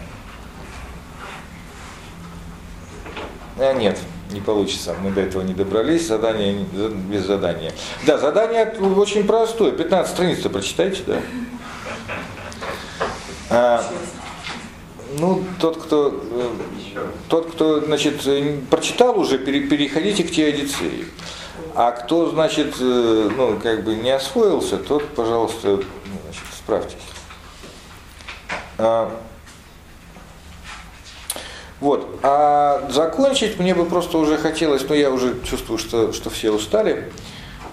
А, нет, не получится, мы до этого не добрались, задание без задания. Да, задание очень простое, 15 страниц прочитайте, да? А, ну, тот, кто, э, тот, кто значит, прочитал уже, переходите к теодицеи. А кто, значит, э, ну, как бы не освоился, тот, пожалуйста, ну, значит, справьтесь. Вот. А закончить мне бы просто уже хотелось, но я уже чувствую, что, что все устали.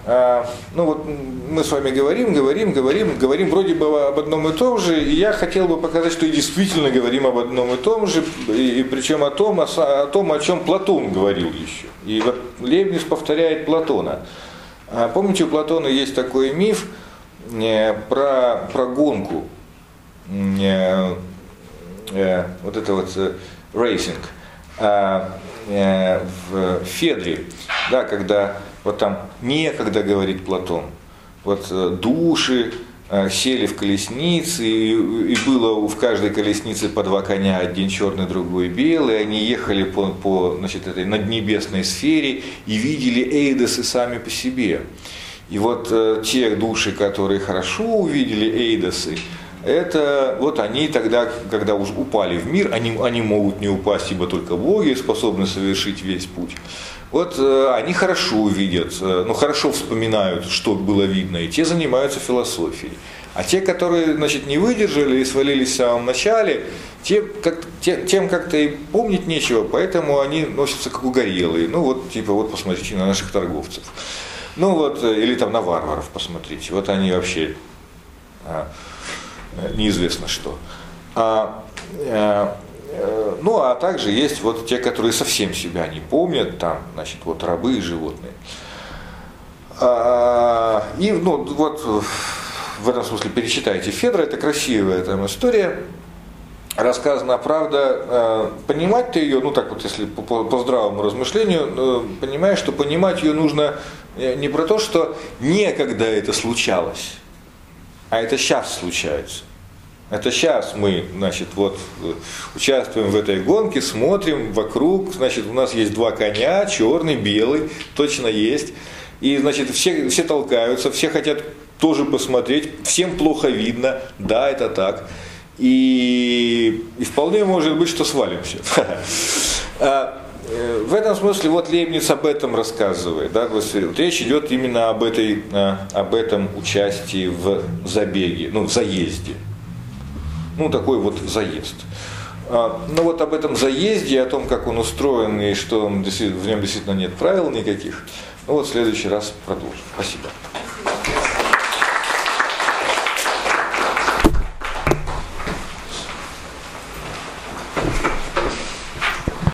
А, ну вот мы с вами говорим, говорим, говорим, говорим вроде бы об одном и том же, и я хотел бы показать, что и действительно говорим об одном и том же, и, и причем о том, о, о том, о чем Платон говорил еще. И вот Лейбниц повторяет Платона. А помните, у Платона есть такой миф э, про, про гонку, э, э, вот это вот э, racing э, в Федре, да, когда вот там некогда, говорит Платон. Вот э, души э, сели в колесницы, и, было в каждой колеснице по два коня, один черный, другой белый. Они ехали по, по значит, этой наднебесной сфере и видели Эйдосы сами по себе. И вот э, те души, которые хорошо увидели Эйдосы, это вот они тогда, когда уже упали в мир, они, они могут не упасть, ибо только боги способны совершить весь путь. Вот э, они хорошо видят, э, ну хорошо вспоминают, что было видно, и те занимаются философией. А те, которые значит, не выдержали и свалились в самом начале, те, как, те, тем как-то и помнить нечего, поэтому они носятся как угорелые. Ну вот, типа, вот посмотрите на наших торговцев. Ну вот, э, или там на варваров посмотрите. Вот они вообще а, неизвестно что. А, а, Э, ну, а также есть вот те, которые совсем себя не помнят, там, значит, вот рабы и животные. А, и, ну, вот в этом смысле перечитайте Федора, это красивая там история, рассказана правда, э, понимать-то ее, ну так вот, если по, по здравому размышлению, э, понимаешь, что понимать ее нужно не про то, что некогда это случалось, а это сейчас случается. Это сейчас мы, значит, вот участвуем в этой гонке, смотрим вокруг, значит, у нас есть два коня, черный, белый, точно есть. И, значит, все, все толкаются, все хотят тоже посмотреть, всем плохо видно, да, это так. И, и вполне может быть, что свалимся. А, э, в этом смысле вот Лейбниц об этом рассказывает. Да, вот речь идет именно об, этой, а, об этом участии в забеге, ну, в заезде ну, такой вот заезд. А, ну вот об этом заезде, о том, как он устроен и что в нем действительно нет правил никаких, ну вот в следующий раз продолжим. Спасибо.